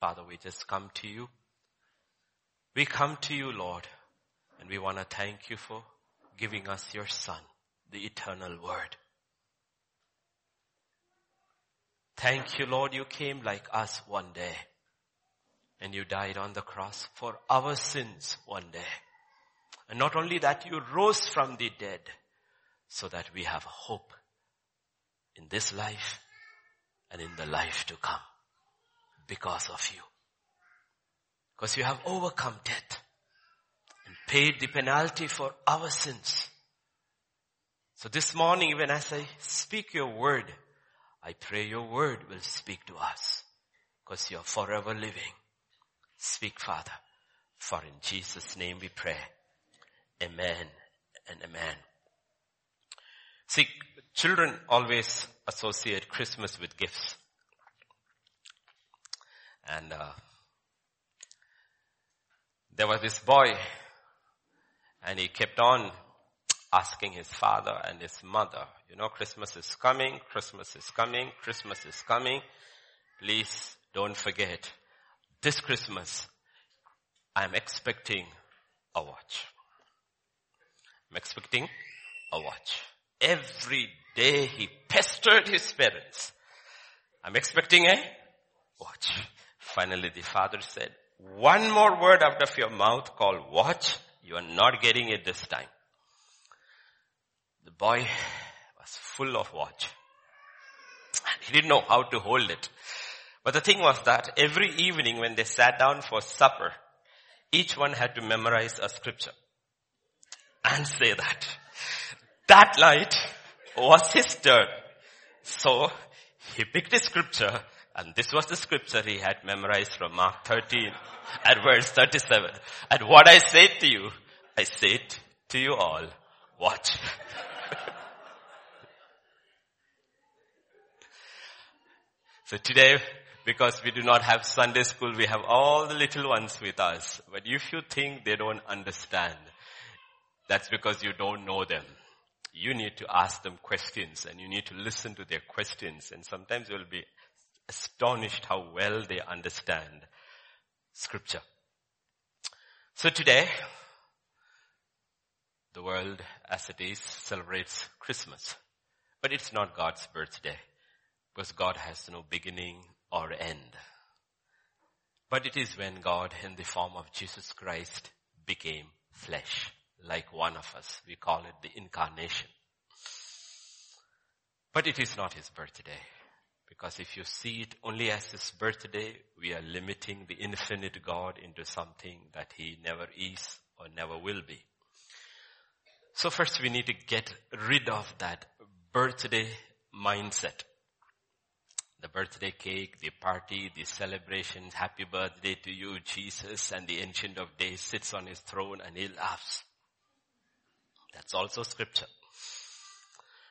Father, we just come to you. We come to you, Lord, and we want to thank you for giving us your son, the eternal word. Thank you, Lord, you came like us one day and you died on the cross for our sins one day. And not only that, you rose from the dead so that we have hope in this life and in the life to come because of you. Because you have overcome death and paid the penalty for our sins. So this morning, even as I speak your word, I pray your word will speak to us because you're forever living. Speak, Father, for in Jesus' name we pray. Amen and amen. See, children always associate Christmas with gifts. And uh, there was this boy, and he kept on asking his father and his mother, you know, Christmas is coming, Christmas is coming, Christmas is coming. Please don't forget, this Christmas, I'm expecting a watch. I'm expecting a watch. Every day he pestered his parents. I'm expecting a watch. Finally the father said, one more word out of your mouth called watch. You are not getting it this time. The boy was full of watch. He didn't know how to hold it. But the thing was that every evening when they sat down for supper, each one had to memorize a scripture and say that. That night was his turn. So he picked a scripture and this was the scripture he had memorized from Mark 13 at verse 37. And what I say to you, I say it to you all. Watch. so today, because we do not have Sunday school, we have all the little ones with us. But if you think they don't understand, that's because you don't know them. You need to ask them questions and you need to listen to their questions and sometimes you'll be astonished how well they understand scripture. So today, the world as it is celebrates Christmas. But it's not God's birthday because God has no beginning or end. But it is when God in the form of Jesus Christ became flesh like one of us. We call it the incarnation. But it is not his birthday. Because if you see it only as his birthday, we are limiting the infinite God into something that he never is or never will be. So first we need to get rid of that birthday mindset. The birthday cake, the party, the celebrations, happy birthday to you, Jesus, and the ancient of days sits on his throne and he laughs. That's also scripture.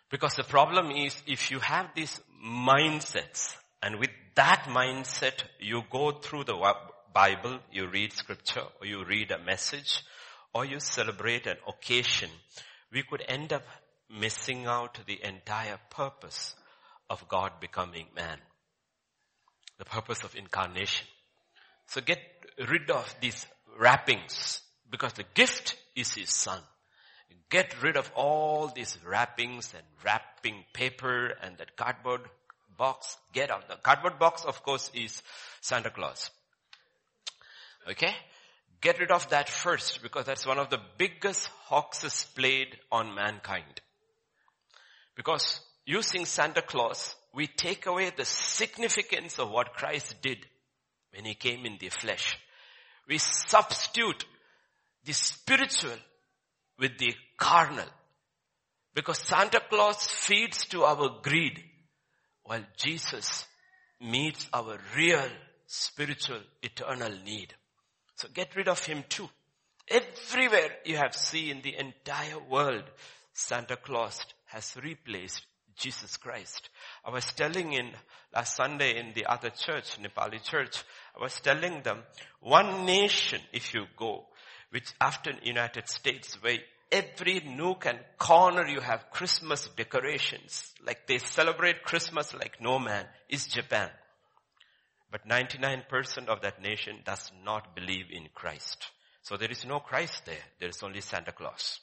Because the problem is if you have these mindsets and with that mindset you go through the Bible, you read scripture or you read a message or you celebrate an occasion, we could end up missing out the entire purpose of God becoming man. The purpose of incarnation. So get rid of these wrappings because the gift is his son. Get rid of all these wrappings and wrapping paper and that cardboard box. Get out. The cardboard box, of course, is Santa Claus. Okay? Get rid of that first because that's one of the biggest hoaxes played on mankind. Because using Santa Claus, we take away the significance of what Christ did when he came in the flesh. We substitute the spiritual with the carnal. Because Santa Claus feeds to our greed while Jesus meets our real spiritual eternal need. So get rid of him too. Everywhere you have seen the entire world, Santa Claus has replaced Jesus Christ. I was telling in last Sunday in the other church, Nepali church, I was telling them one nation if you go which after United States where every nook and corner you have Christmas decorations, like they celebrate Christmas like no man, is Japan. But 99% of that nation does not believe in Christ. So there is no Christ there. There is only Santa Claus.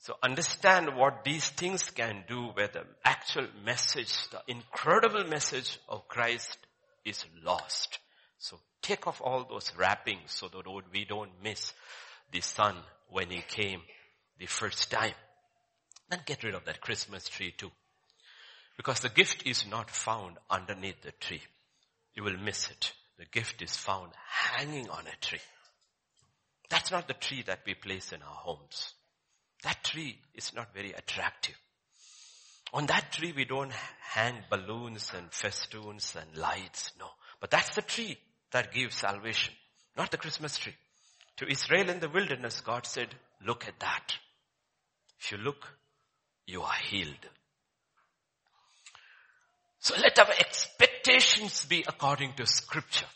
So understand what these things can do where the actual message, the incredible message of Christ is lost. So take off all those wrappings so that we don't miss the son when he came the first time. Then get rid of that Christmas tree too. Because the gift is not found underneath the tree. You will miss it. The gift is found hanging on a tree. That's not the tree that we place in our homes. That tree is not very attractive. On that tree we don't hang balloons and festoons and lights, no. But that's the tree that gives salvation, not the Christmas tree. To Israel in the wilderness, God said, look at that. If you look, you are healed. So let our expectations be according to scripture.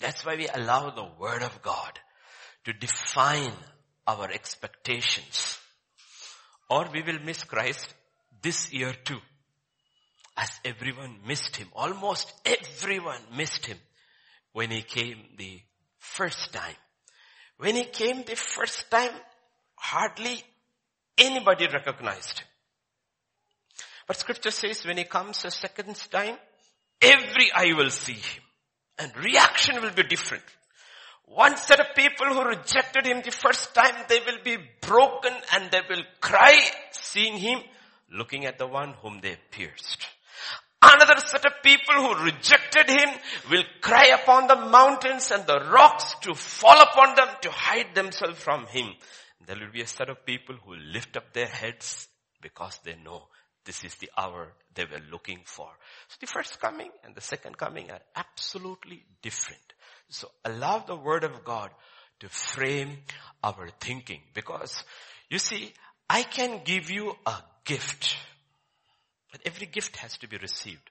That's why we allow the word of God to define our expectations. Or we will miss Christ this year too. As everyone missed him. Almost everyone missed him when he came the first time. When he came the first time, hardly anybody recognized him. But scripture says when he comes a second time, every eye will see him. And reaction will be different. One set of people who rejected him the first time, they will be broken and they will cry seeing him, looking at the one whom they pierced. Another set of people who rejected him will cry upon the mountains and the rocks to fall upon them to hide themselves from him. There will be a set of people who lift up their heads because they know this is the hour they were looking for. So the first coming and the second coming are absolutely different. So allow the word of God to frame our thinking because you see, I can give you a gift, every gift has to be received.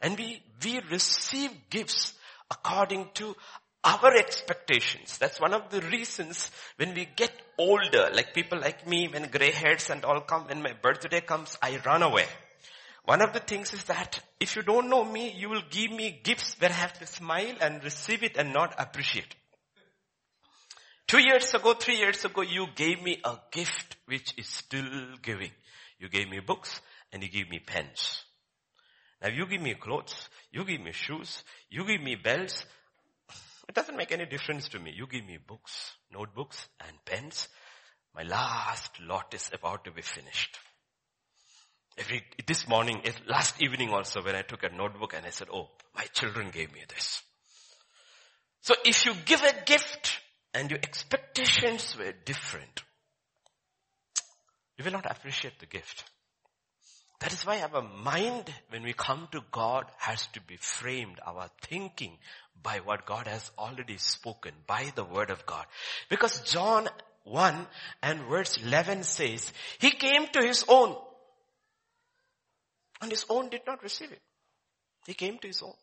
And we, we receive gifts according to our expectations. That's one of the reasons when we get older, like people like me, when gray hairs and all come, when my birthday comes, I run away. One of the things is that if you don't know me, you will give me gifts where I have to smile and receive it and not appreciate. Two years ago, three years ago, you gave me a gift which is still giving. You gave me books and you gave me pens. Now you give me clothes, you give me shoes, you give me belts, it doesn't make any difference to me. You give me books, notebooks and pens. My last lot is about to be finished. Every, this morning, last evening also when I took a notebook and I said, oh, my children gave me this. So if you give a gift and your expectations were different, you will not appreciate the gift. That is why our mind, when we come to God, has to be framed, our thinking by what God has already spoken, by the word of God. Because John 1 and verse 11 says, He came to His own, and His own did not receive it. He came to His own.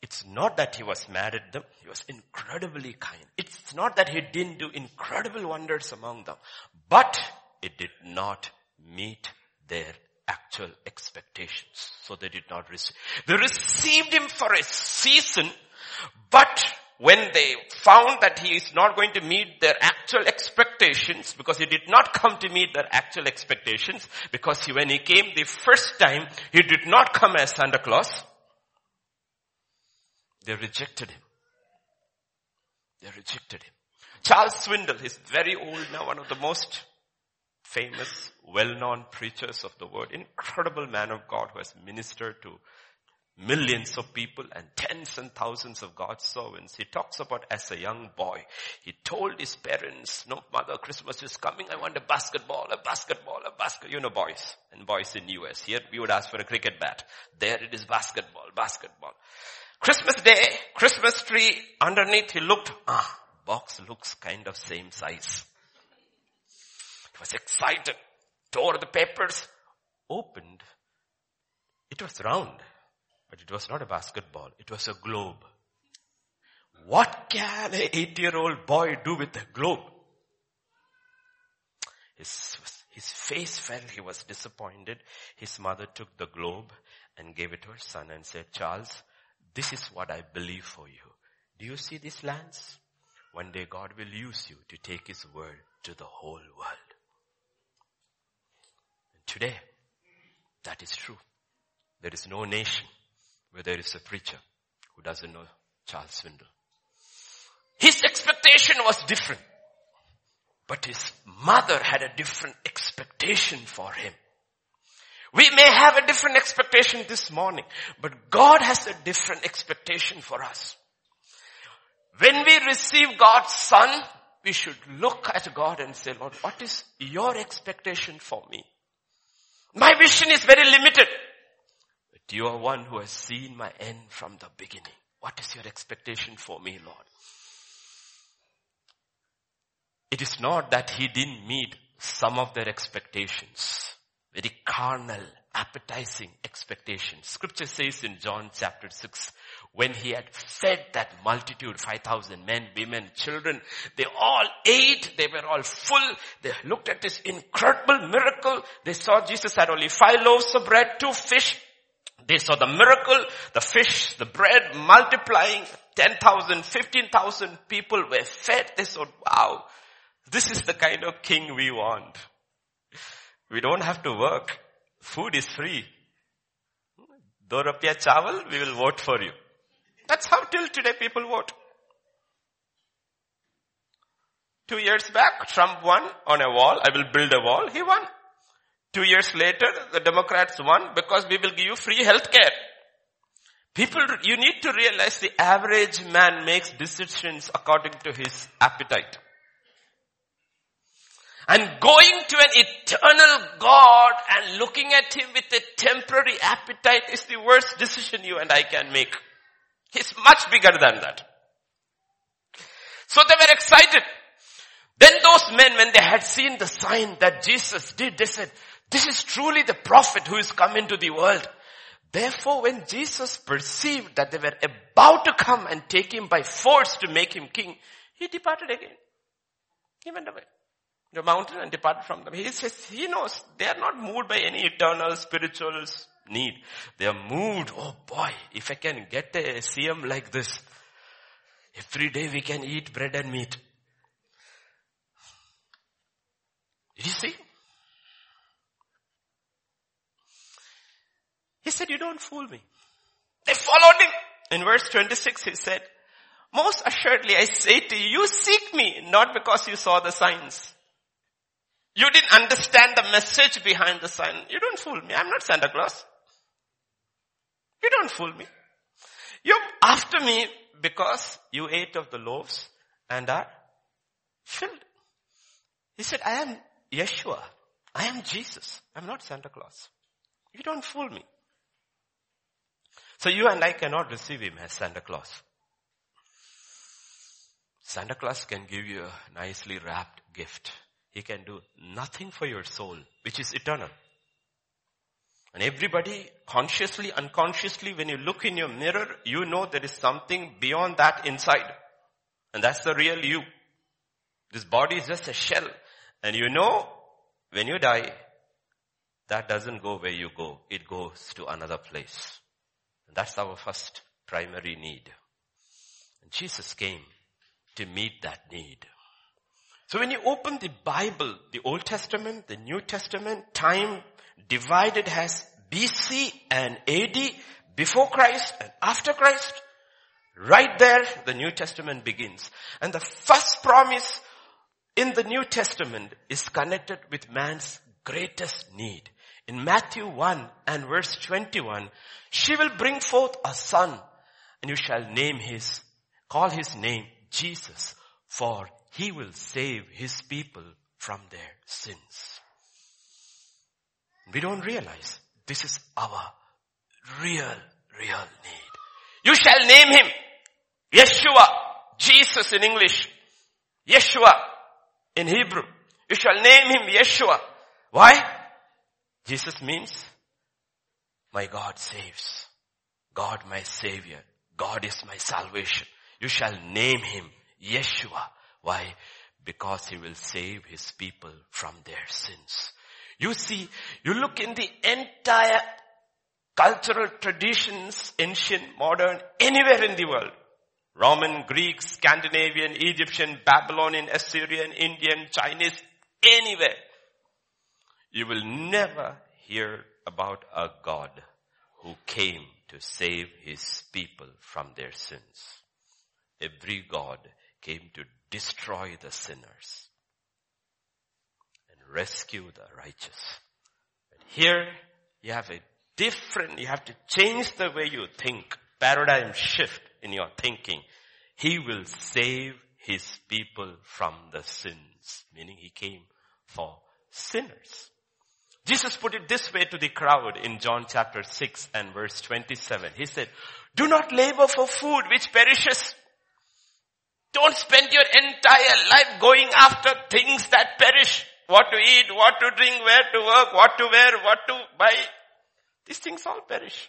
It's not that he was mad at them. He was incredibly kind. It's not that he didn't do incredible wonders among them. But it did not meet their actual expectations. So they did not receive. They received him for a season, but when they found that he is not going to meet their actual expectations, because he did not come to meet their actual expectations, because he, when he came the first time, he did not come as Santa Claus. They rejected him. They rejected him. Charles Swindoll is very old now, one of the most famous, well-known preachers of the word, incredible man of God who has ministered to millions of people and tens and thousands of God's servants. He talks about as a young boy, he told his parents, no mother, Christmas is coming, I want a basketball, a basketball, a basket, you know boys, and boys in US. Here we would ask for a cricket bat. There it is basketball, basketball. Christmas day, Christmas tree, underneath he looked, ah, box looks kind of same size. He was excited, tore the papers, opened. It was round, but it was not a basketball. It was a globe. What can an eight year old boy do with a globe? His, his face fell, he was disappointed. His mother took the globe and gave it to her son and said, Charles, this is what I believe for you. Do you see these lands? One day God will use you to take His word to the whole world. Today, that is true. There is no nation where there is a preacher who doesn't know Charles Swindoll. His expectation was different. But his mother had a different expectation for him. We may have a different expectation this morning, but God has a different expectation for us. When we receive God's son, we should look at God and say, Lord, what is your expectation for me? My vision is very limited. But you are one who has seen my end from the beginning. What is your expectation for me, Lord? It is not that he didn't meet some of their expectations. Very carnal, appetizing expectations. Scripture says in John chapter 6, when he had fed that multitude, 5,000 men, women, children, they all ate, they were all full, they looked at this incredible miracle, they saw Jesus had only five loaves of bread, two fish, they saw the miracle, the fish, the bread multiplying, 10,000, 15,000 people were fed, they thought, wow, this is the kind of king we want. We don't have to work. Food is free. Do rupiah chawal, we will vote for you. That's how till today people vote. Two years back, Trump won on a wall. I will build a wall. He won. Two years later, the Democrats won because we will give you free health care. People, you need to realize the average man makes decisions according to his appetite. And going to an eternal God and looking at Him with a temporary appetite is the worst decision you and I can make. He's much bigger than that. So they were excited. Then those men, when they had seen the sign that Jesus did, they said, this is truly the prophet who is come into the world. Therefore, when Jesus perceived that they were about to come and take him by force to make him king, he departed again. He went away the mountain and departed from them. He says, he knows they are not moved by any eternal spiritual need. They are moved, oh boy, if I can get a CM like this, every day we can eat bread and meat. Did you see? He said, you don't fool me. They followed him. In verse 26 he said, most assuredly I say to you, you seek me not because you saw the signs you didn't understand the message behind the sign. You don't fool me. I'm not Santa Claus. You don't fool me. You're after me because you ate of the loaves and are filled. He said, I am Yeshua. I am Jesus. I'm not Santa Claus. You don't fool me. So you and I cannot receive him as Santa Claus. Santa Claus can give you a nicely wrapped gift. He can do nothing for your soul, which is eternal. And everybody, consciously, unconsciously, when you look in your mirror, you know there is something beyond that inside. And that's the real you. This body is just a shell. And you know, when you die, that doesn't go where you go. It goes to another place. And that's our first primary need. And Jesus came to meet that need. So when you open the Bible, the Old Testament, the New Testament, time divided has BC and AD, before Christ and after Christ. Right there, the New Testament begins. And the first promise in the New Testament is connected with man's greatest need. In Matthew 1 and verse 21, she will bring forth a son and you shall name his, call his name Jesus for he will save His people from their sins. We don't realize this is our real, real need. You shall name Him Yeshua, Jesus in English, Yeshua in Hebrew. You shall name Him Yeshua. Why? Jesus means my God saves. God my savior. God is my salvation. You shall name Him Yeshua. Why? Because he will save his people from their sins. You see, you look in the entire cultural traditions, ancient, modern, anywhere in the world. Roman, Greek, Scandinavian, Egyptian, Babylonian, Assyrian, Indian, Chinese, anywhere. You will never hear about a God who came to save his people from their sins. Every God came to destroy the sinners rescue the righteous. But here you have a different, you have to change the way you think, paradigm shift in your thinking. He will save his people from the sins, meaning he came for sinners. Jesus put it this way to the crowd in John chapter 6 and verse 27. He said, do not labor for food which perishes. Don't spend your entire life going after things that perish. What to eat, what to drink, where to work, what to wear, what to buy. These things all perish.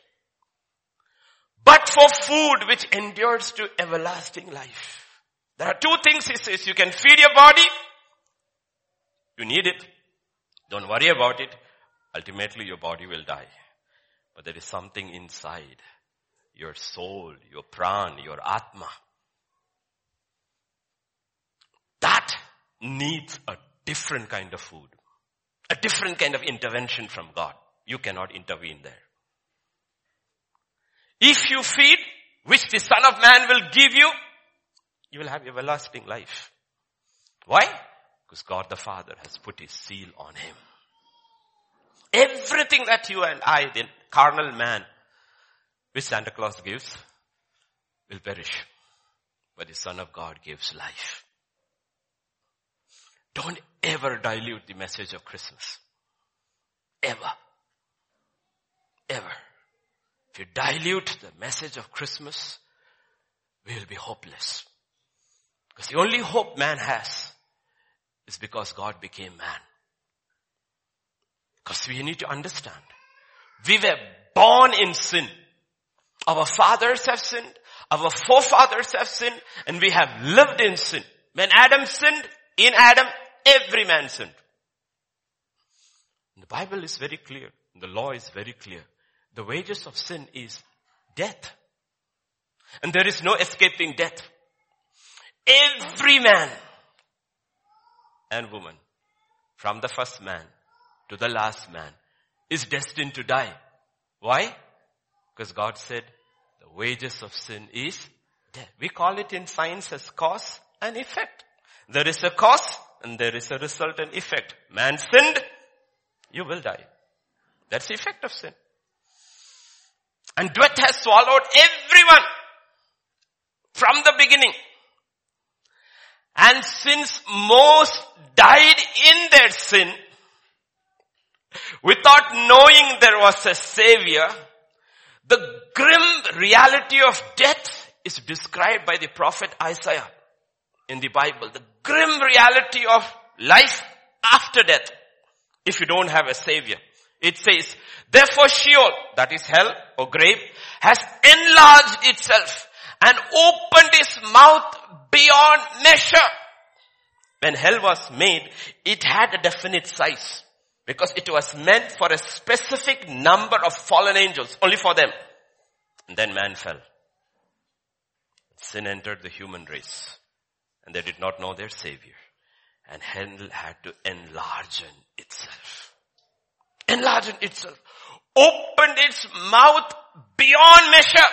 But for food which endures to everlasting life. There are two things he says. You can feed your body. You need it. Don't worry about it. Ultimately your body will die. But there is something inside. Your soul, your pran, your atma. That needs a different kind of food. A different kind of intervention from God. You cannot intervene there. If you feed, which the Son of Man will give you, you will have everlasting life. Why? Because God the Father has put his seal on him. Everything that you and I, the carnal man, which Santa Claus gives, will perish. But the Son of God gives life. Don't ever dilute the message of Christmas. Ever. Ever. If you dilute the message of Christmas, we will be hopeless. Because the only hope man has is because God became man. Because we need to understand. We were born in sin. Our fathers have sinned. Our forefathers have sinned. And we have lived in sin. When Adam sinned, in Adam, every man sinned. The Bible is very clear. The law is very clear. The wages of sin is death. And there is no escaping death. Every man and woman, from the first man to the last man, is destined to die. Why? Because God said the wages of sin is death. We call it in science as cause and effect. There is a cause and there is a resultant effect. Man sinned, you will die. That's the effect of sin. And death has swallowed everyone from the beginning. And since most died in their sin, without knowing there was a savior, the grim reality of death is described by the prophet Isaiah in the Bible. The grim reality of life after death if you don't have a savior. It says, therefore Sheol, that is hell or grave, has enlarged itself and opened its mouth beyond measure. When hell was made, it had a definite size because it was meant for a specific number of fallen angels, only for them. And then man fell. Sin entered the human race and they did not know their savior. And hell had to enlarge itself Enlarge itself, opened its mouth beyond measure.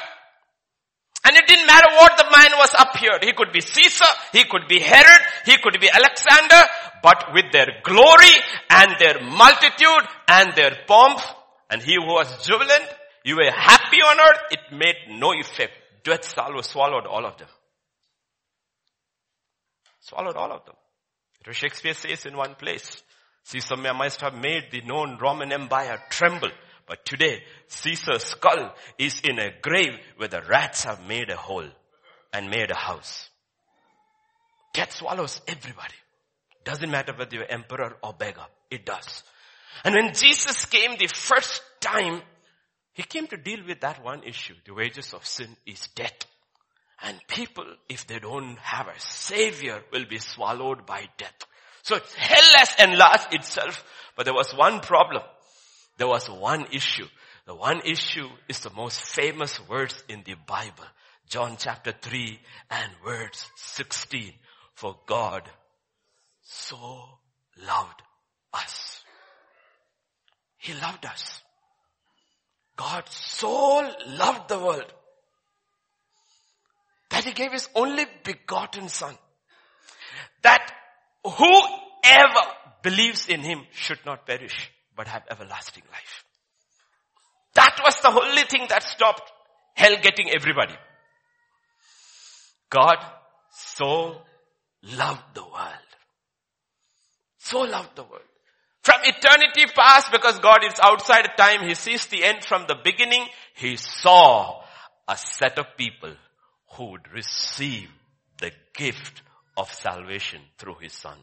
And it didn't matter what the man was up here. He could be Caesar, he could be Herod, he could be Alexander, but with their glory and their multitude and their pomp, and he who was jubilant, you were happy on earth, it made no effect. Death swallowed all of them. Swallowed all of them. Shakespeare says in one place, Caesar must have made the known Roman Empire tremble. But today, Caesar's skull is in a grave where the rats have made a hole and made a house. Death swallows everybody. Doesn't matter whether you're emperor or beggar. It does. And when Jesus came the first time, he came to deal with that one issue. The wages of sin is death. And people, if they don't have a savior, will be swallowed by death. So hell has enlarged itself, but there was one problem. There was one issue. The one issue is the most famous words in the Bible. John chapter 3 and verse 16. For God so loved us. He loved us. God so loved the world that he gave his only begotten son. That whoever believes in him should not perish, but have everlasting life. That was the only thing that stopped hell getting everybody. God so loved the world. So loved the world. From eternity past, because God is outside of time, He sees the end from the beginning. He saw a set of people who would receive the gift of salvation through His Son.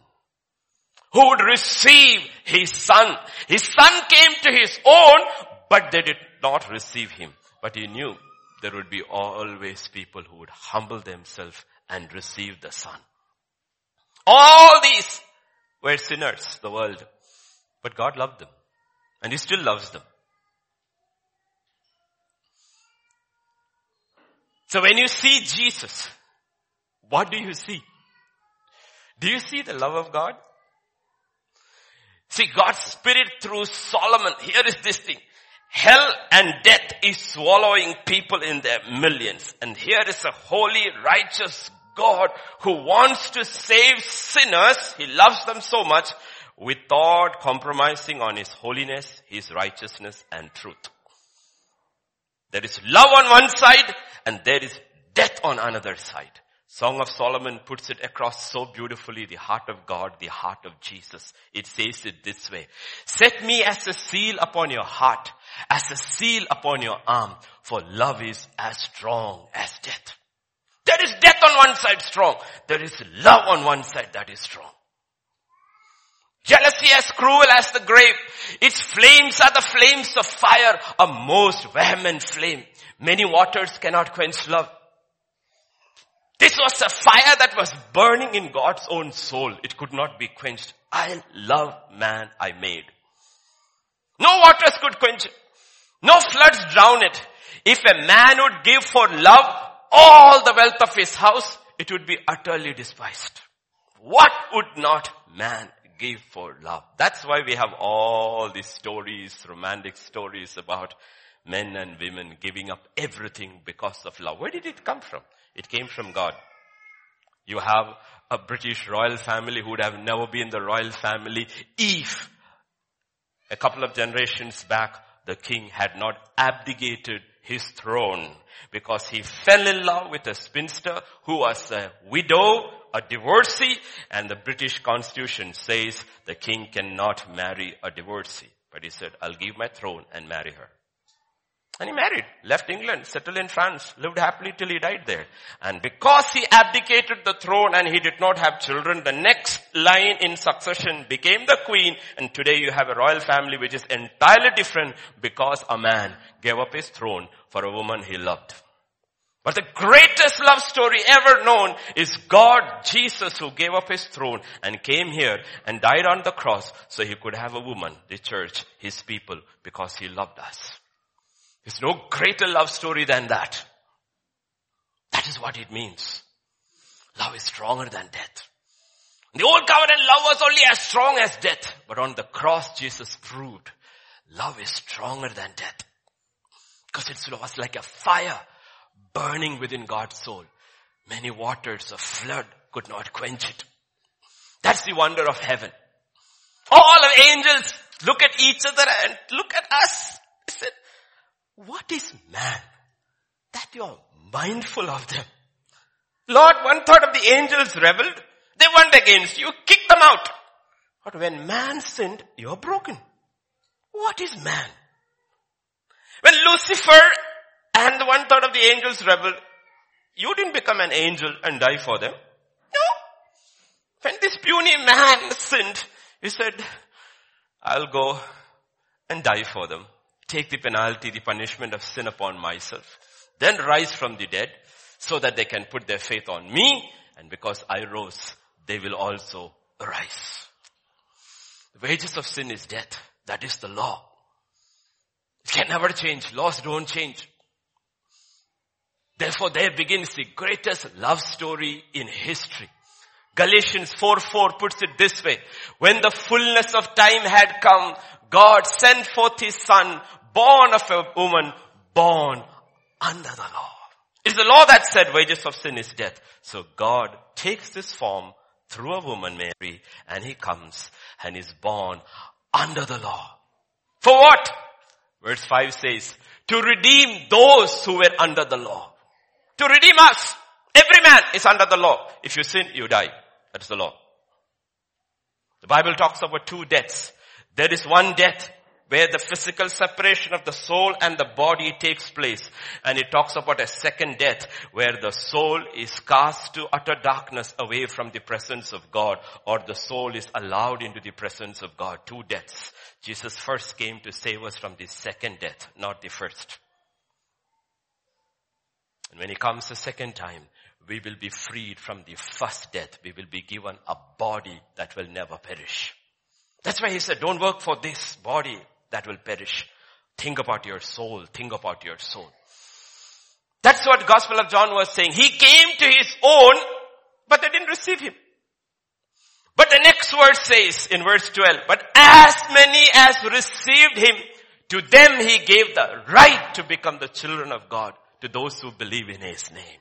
Who would receive His Son. His Son came to His own, but they did not receive Him. But He knew there would be always people who would humble themselves and receive the Son. All these were sinners, the world. But God loved them. And He still loves them. So when you see Jesus, what do you see? Do you see the love of God? See, God's Spirit through Solomon, here is this thing. Hell and death is swallowing people in their millions. And here is a holy, righteous God who wants to save sinners. He loves them so much without compromising on his holiness, his righteousness and truth. There is love on one side and there is death on another side. Song of Solomon puts it across so beautifully, the heart of God, the heart of Jesus. It says it this way. Set me as a seal upon your heart, as a seal upon your arm, for love is as strong as death. There is death on one side strong. There is love on one side that is strong. Jealousy as cruel as the grave. Its flames are the flames of fire, a most vehement flame. Many waters cannot quench love. This was a fire that was burning in God's own soul. It could not be quenched. I love man I made. No waters could quench it. No floods drown it. If a man would give for love all the wealth of his house, it would be utterly despised. What would not man give for love? That's why we have all these stories, romantic stories about men and women giving up everything because of love. Where did it come from? It came from God. You have a British royal family who would have never been the royal family if a couple of generations back the king had not abdicated his throne because he fell in love with a spinster who was a widow, a divorcee, and the British constitution says the king cannot marry a divorcee. But he said, I'll give my throne and marry her. And he married, left England, settled in France, lived happily till he died there. And because he abdicated the throne and he did not have children, the next line in succession became the queen. And today you have a royal family which is entirely different because a man gave up his throne for a woman he loved. But the greatest love story ever known is God, Jesus, who gave up his throne and came here and died on the cross so he could have a woman, the church, his people, because he loved us. There's no greater love story than that. That is what it means. Love is stronger than death. The old covenant love was only as strong as death. But on the cross, Jesus proved love is stronger than death. Because it was like a fire burning within God's soul. Many waters of flood could not quench it. That's the wonder of heaven. All of angels look at each other and look at us. They said, what is man that you are mindful of them? Lord, one third of the angels rebelled. They went against you. Kick them out. But when man sinned, you are broken. What is man? When Lucifer and one third of the angels rebelled, you didn't become an angel and die for them. No. When this puny man sinned, he said, I'll go and die for them take the penalty, the punishment of sin upon myself, then rise from the dead so that they can put their faith on me and because I rose, they will also rise. The wages of sin is death. That is the law. It can never change. Laws don't change. Therefore there begins the greatest love story in history. Galatians 4 4 puts it this way. When the fullness of time had come, God sent forth his son, born of a woman, born under the law. It's the law that said wages of sin is death. So God takes this form through a woman, Mary, and he comes and is born under the law. For what? Verse 5 says, to redeem those who were under the law. To redeem us. Every man is under the law. If you sin, you die. That's the law. The Bible talks about two deaths. There is one death where the physical separation of the soul and the body takes place. And it talks about a second death where the soul is cast to utter darkness away from the presence of God or the soul is allowed into the presence of God. Two deaths. Jesus first came to save us from the second death, not the first. And when he comes the second time, we will be freed from the first death. We will be given a body that will never perish. That's why he said, don't work for this body that will perish. Think about your soul. Think about your soul. That's what Gospel of John was saying. He came to his own, but they didn't receive him. But the next verse says in verse 12, but as many as received him, to them he gave the right to become the children of God, to those who believe in his name.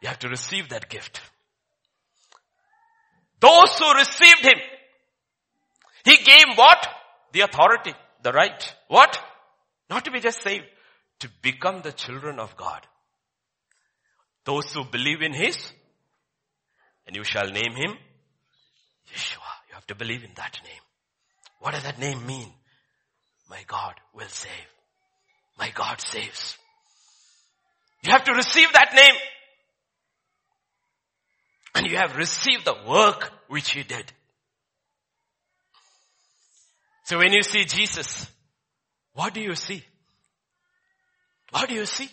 You have to receive that gift. Those who received him, he gave what? The authority, the right. What? Not to be just saved, to become the children of God. Those who believe in his, and you shall name him Yeshua. You have to believe in that name. What does that name mean? My God will save. My God saves. You have to receive that name. And you have received the work which he did. So when you see Jesus, what do you see? What do you see?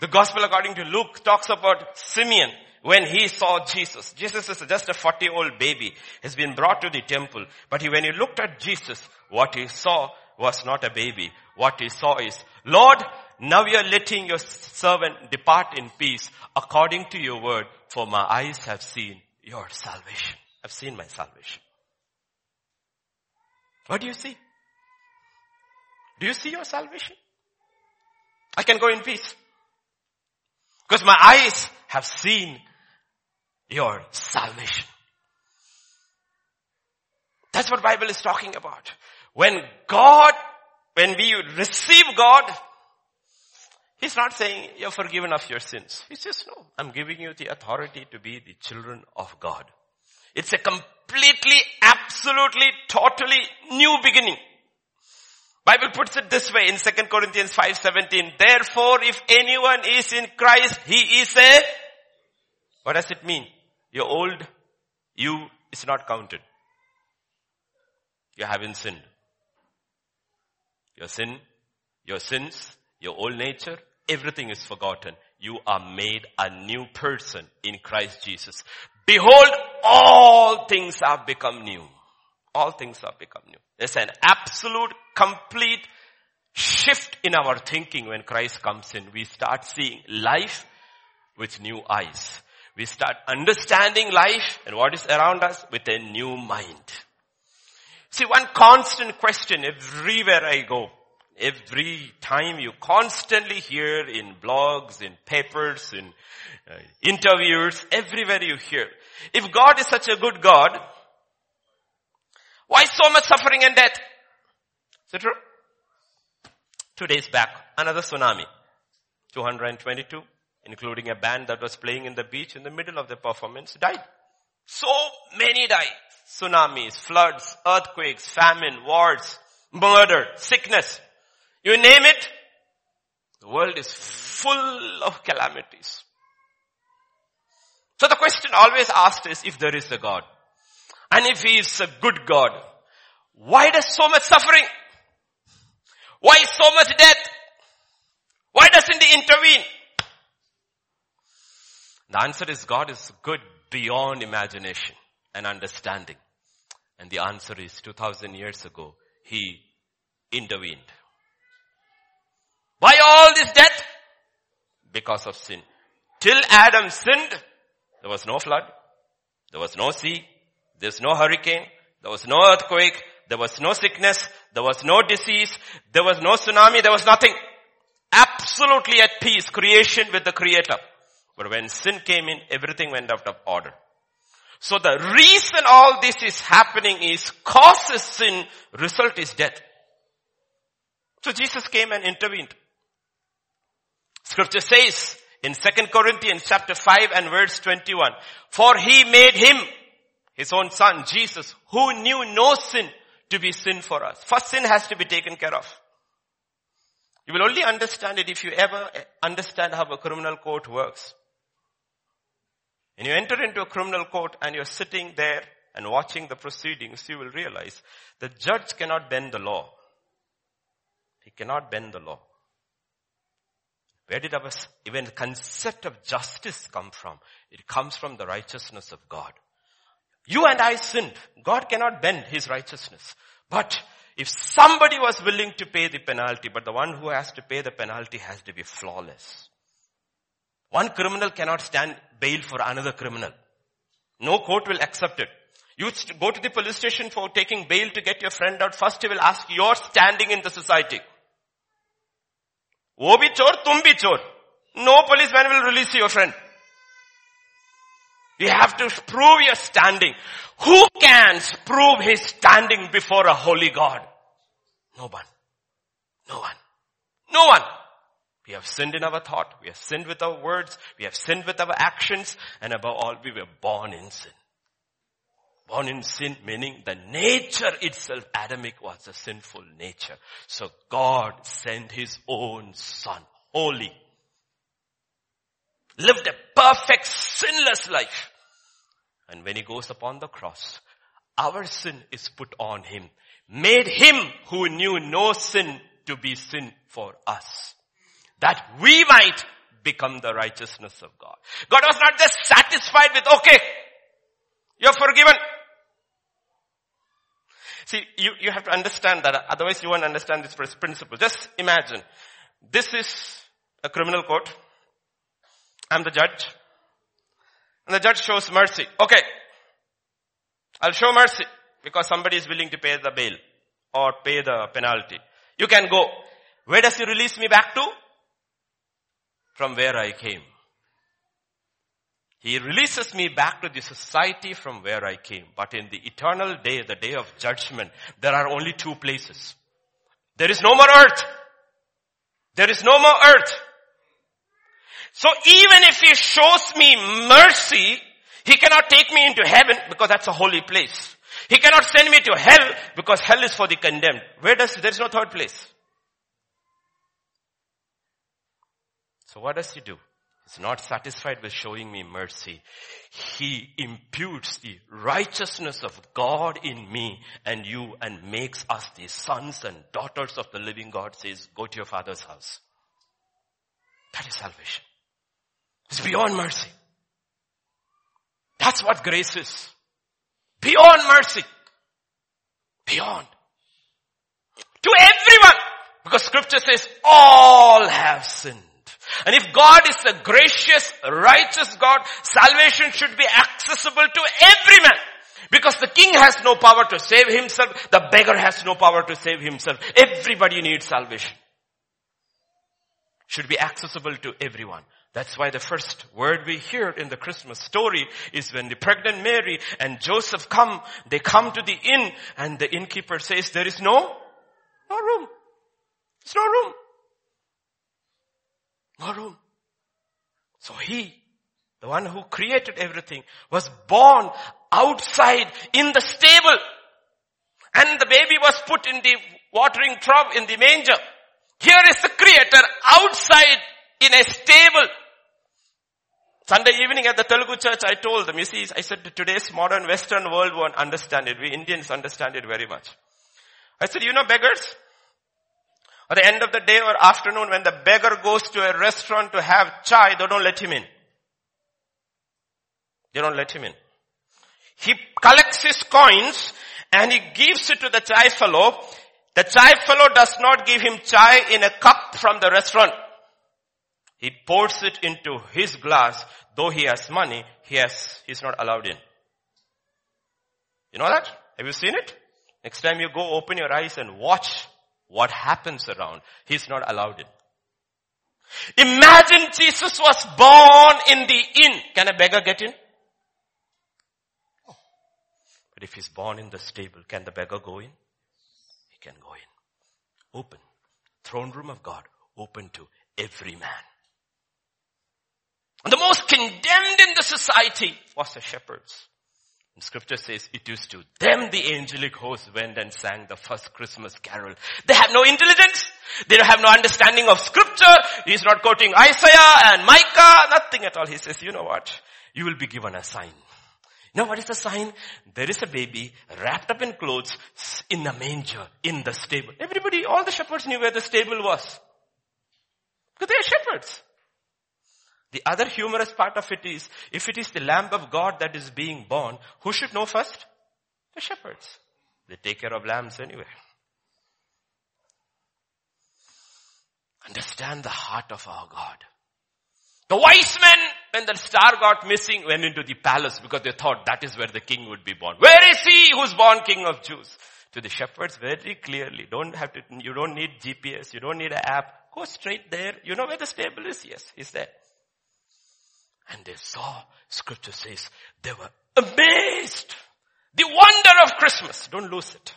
The gospel according to Luke talks about Simeon when he saw Jesus. Jesus is just a 40 year old baby. He's been brought to the temple. But he, when he looked at Jesus, what he saw was not a baby. What he saw is, Lord, now you are letting your servant depart in peace according to your word, for my eyes have seen your salvation. I've seen my salvation. What do you see? Do you see your salvation? I can go in peace. Because my eyes have seen your salvation. That's what Bible is talking about. When God, when we receive God, He's not saying you're forgiven of your sins. He says, no, I'm giving you the authority to be the children of God. It's a completely, absolutely, totally new beginning. Bible puts it this way in 2 Corinthians 5:17. Therefore, if anyone is in Christ, he is a, what does it mean? Your old you is not counted. You haven't sinned. Your sin, your sins, your old nature, everything is forgotten. You are made a new person in Christ Jesus. Behold, all things have become new. All things have become new. There's an absolute, complete shift in our thinking when Christ comes in. We start seeing life with new eyes. We start understanding life and what is around us with a new mind. See, one constant question everywhere I go Every time you constantly hear in blogs, in papers, in uh, interviews, everywhere you hear. If God is such a good God, why so much suffering and death? Is it true? Two days back, another tsunami. 222, including a band that was playing in the beach in the middle of the performance, died. So many died. Tsunamis, floods, earthquakes, famine, wars, murder, sickness. You name it, the world is full of calamities. So the question always asked is if there is a God. And if He is a good God, why does so much suffering? Why so much death? Why doesn't He intervene? The answer is God is good beyond imagination and understanding. And the answer is 2000 years ago, he intervened. Why all this death? Because of sin. Till Adam sinned, there was no flood. There was no sea. There was no hurricane. There was no earthquake. There was no sickness. There was no disease. There was no tsunami. There was nothing. Absolutely at peace, creation with the creator. But when sin came in, everything went out of order. So the reason all this is happening is causes sin, result is death. So Jesus came and intervened. Scripture says in 2 Corinthians chapter 5 and verse 21, for he made him, his own son, Jesus, who knew no sin to be sin for us. First sin has to be taken care of. You will only understand it if you ever understand how a criminal court works. When you enter into a criminal court and you're sitting there and watching the proceedings, you will realize the judge cannot bend the law. He cannot bend the law. Where did our even concept of justice come from? It comes from the righteousness of God. You and I sinned. God cannot bend his righteousness. But if somebody was willing to pay the penalty, but the one who has to pay the penalty has to be flawless. One criminal cannot stand bail for another criminal. No court will accept it. You go to the police station for taking bail to get your friend out. First he will ask your standing in the society. वो भी चोर तुम भी चोर No policeman will release your friend. You have to prove your standing. Who can prove his standing before a holy God? No one. No one. No one. We have sinned in our thought. We have sinned with our words. We have sinned with our actions. And above all, we were born in sin. Born in sin meaning the nature itself, Adamic was a sinful nature. So God sent his own son, holy, lived a perfect sinless life. And when he goes upon the cross, our sin is put on him, made him who knew no sin to be sin for us, that we might become the righteousness of God. God was not just satisfied with, okay, you're forgiven. See, you, you have to understand that, otherwise you won't understand this principle. Just imagine, this is a criminal court. I'm the judge. And the judge shows mercy. Okay. I'll show mercy because somebody is willing to pay the bail or pay the penalty. You can go. Where does he release me back to? From where I came. He releases me back to the society from where I came. But in the eternal day, the day of judgment, there are only two places. There is no more earth. There is no more earth. So even if he shows me mercy, he cannot take me into heaven because that's a holy place. He cannot send me to hell because hell is for the condemned. Where does, there's no third place. So what does he do? He's not satisfied with showing me mercy. He imputes the righteousness of God in me and you and makes us the sons and daughters of the living God says, go to your father's house. That is salvation. It's beyond mercy. That's what grace is. Beyond mercy. Beyond. To everyone. Because scripture says all have sinned. And if God is a gracious, righteous God, salvation should be accessible to every man. Because the king has no power to save himself, the beggar has no power to save himself. Everybody needs salvation. Should be accessible to everyone. That's why the first word we hear in the Christmas story is when the pregnant Mary and Joseph come, they come to the inn and the innkeeper says there is no, no room. There's no room. No room. So he, the one who created everything, was born outside in the stable. And the baby was put in the watering trough in the manger. Here is the creator outside in a stable. Sunday evening at the Telugu church, I told them, you see, I said today's modern Western world won't understand it. We Indians understand it very much. I said, you know beggars? At the end of the day or afternoon when the beggar goes to a restaurant to have chai, they don't let him in. They don't let him in. He collects his coins and he gives it to the chai fellow. The chai fellow does not give him chai in a cup from the restaurant. He pours it into his glass. Though he has money, he has, he's not allowed in. You know that? Have you seen it? Next time you go open your eyes and watch what happens around. He's not allowed in. Imagine Jesus was born in the inn. Can a beggar get in? But if he's born in the stable, can the beggar go in? He can go in. Open. Throne room of God. Open to every man. And the most condemned in the society was the shepherds. Scripture says it is to them the angelic host went and sang the first Christmas carol. They have no intelligence. They have no understanding of scripture. He's not quoting Isaiah and Micah, nothing at all. He says, you know what? You will be given a sign. You know what is the sign? There is a baby wrapped up in clothes in the manger, in the stable. Everybody, all the shepherds knew where the stable was. Because they are shepherds. The other humorous part of it is, if it is the Lamb of God that is being born, who should know first? The shepherds. They take care of lambs anyway. Understand the heart of our God. The wise men, when the star got missing, went into the palace because they thought that is where the king would be born. Where is he who's born king of Jews? To the shepherds very clearly. Don't have to, you don't need GPS. You don't need an app. Go straight there. You know where the stable is? Yes, he's there. And they saw, scripture says, they were amazed. The wonder of Christmas. Don't lose it.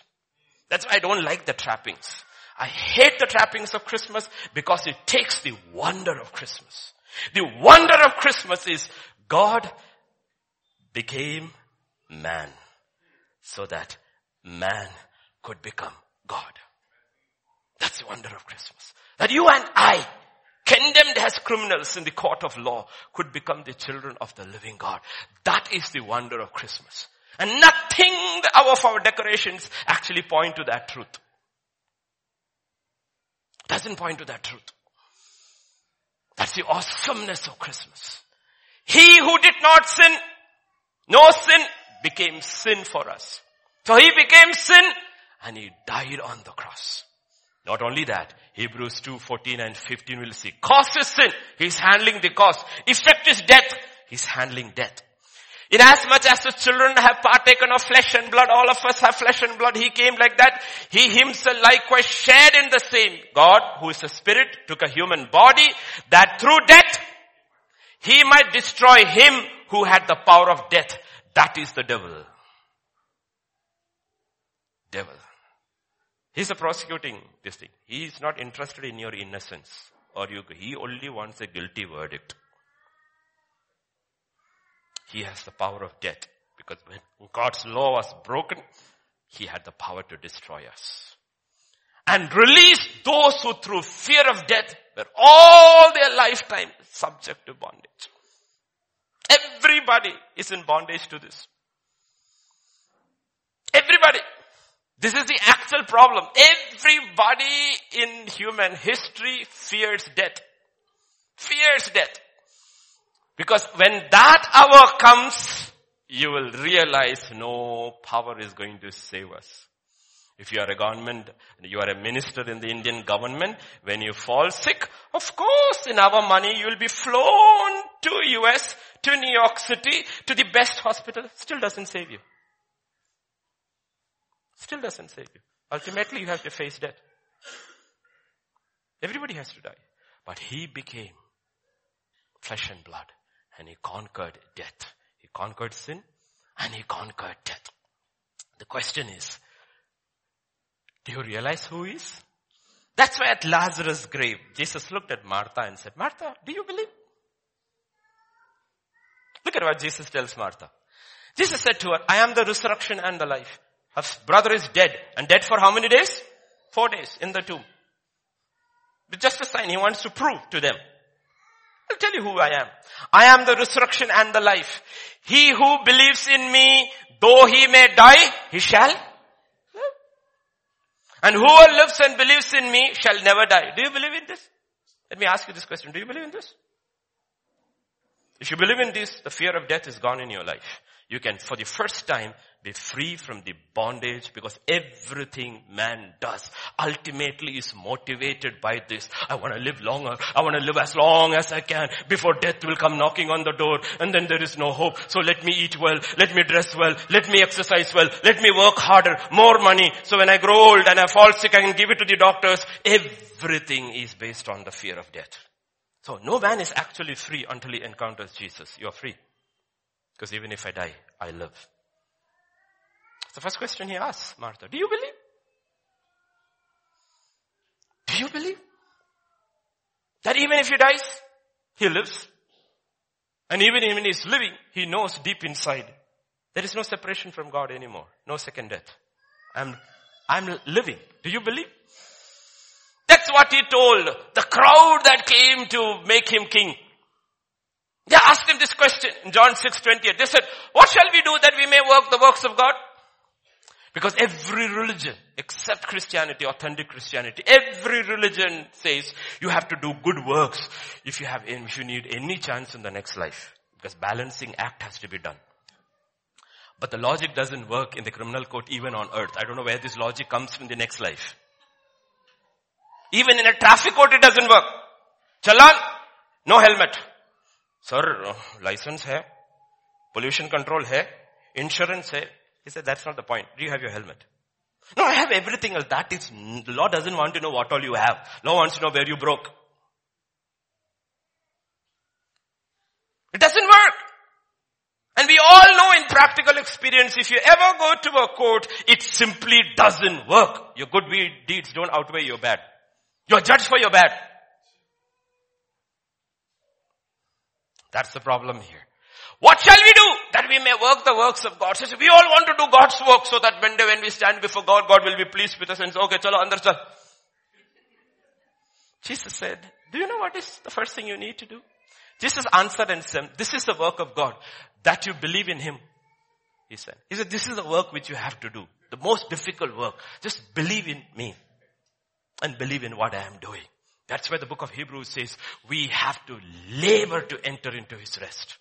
That's why I don't like the trappings. I hate the trappings of Christmas because it takes the wonder of Christmas. The wonder of Christmas is God became man so that man could become God. That's the wonder of Christmas. That you and I condemned as criminals in the court of law could become the children of the living God. That is the wonder of Christmas. And nothing of our decorations actually point to that truth. Doesn't point to that truth. That's the awesomeness of Christmas. He who did not sin, no sin, became sin for us. So he became sin and he died on the cross. Not only that, Hebrews 2, 14 and 15 will see. Cost is sin. He's handling the cost. Effect is death. He's handling death. In as much as the children have partaken of flesh and blood, all of us have flesh and blood. He came like that. He himself likewise shared in the same. God, who is a spirit, took a human body that through death, he might destroy him who had the power of death. That is the devil. Devil. He's a prosecuting this thing. He is not interested in your innocence or you, he only wants a guilty verdict. He has the power of death because when God's law was broken, he had the power to destroy us. And release those who through fear of death were all their lifetime subject to bondage. Everybody is in bondage to this. Everybody. This is the actual problem. Everybody in human history fears death. Fears death. Because when that hour comes, you will realize no power is going to save us. If you are a government, you are a minister in the Indian government, when you fall sick, of course in our money you will be flown to US, to New York City, to the best hospital. Still doesn't save you. Still doesn't save you. Ultimately you have to face death. Everybody has to die. But he became flesh and blood and he conquered death. He conquered sin and he conquered death. The question is, do you realize who he is? That's why at Lazarus' grave, Jesus looked at Martha and said, Martha, do you believe? Look at what Jesus tells Martha. Jesus said to her, I am the resurrection and the life. Her brother is dead. And dead for how many days? Four days in the tomb. It's just a sign he wants to prove to them. I'll tell you who I am. I am the resurrection and the life. He who believes in me, though he may die, he shall. And whoever lives and believes in me shall never die. Do you believe in this? Let me ask you this question. Do you believe in this? If you believe in this, the fear of death is gone in your life. you can, for the first time, be free from the bondage because everything man does ultimately is motivated by this. I want to live longer. I want to live as long as I can before death will come knocking on the door and then there is no hope. So let me eat well. Let me dress well. Let me exercise well. Let me work harder. More money. So when I grow old and I fall sick, I can give it to the doctors. Everything is based on the fear of death. So no man is actually free until he encounters Jesus. You're free. Because even if I die, I live. The first question he asks Martha, do you believe? Do you believe? That even if he dies, he lives. And even when he's living, he knows deep inside, there is no separation from God anymore. No second death. I'm, I'm living. Do you believe? That's what he told the crowd that came to make him king. They asked him this question in John 6, 28. They said, what shall we do that we may work the works of God? Because every religion, except Christianity, authentic Christianity, every religion says you have to do good works if you have, if you need any chance in the next life. Because balancing act has to be done. But the logic doesn't work in the criminal court even on earth. I don't know where this logic comes from the next life. Even in a traffic court it doesn't work. Challan, no helmet. Sir, license hai, pollution control hai, insurance hai, he said, that's not the point. Do you have your helmet? No, I have everything else. That is, the law doesn't want to know what all you have. Law wants to know where you broke. It doesn't work. And we all know in practical experience, if you ever go to a court, it simply doesn't work. Your good deeds don't outweigh your bad. You're judged for your bad. That's the problem here. What shall we do that we may work the works of God? Says we all want to do God's work so that when, when we stand before God, God will be pleased with us and say, okay, chalo, andar chal. Jesus said, do you know what is the first thing you need to do? Jesus answered and said, this is the work of God, that you believe in Him. He said, he said, this is the work which you have to do. The most difficult work. Just believe in me. And believe in what I am doing. That's why the book of Hebrews says, we have to labor to enter into His rest.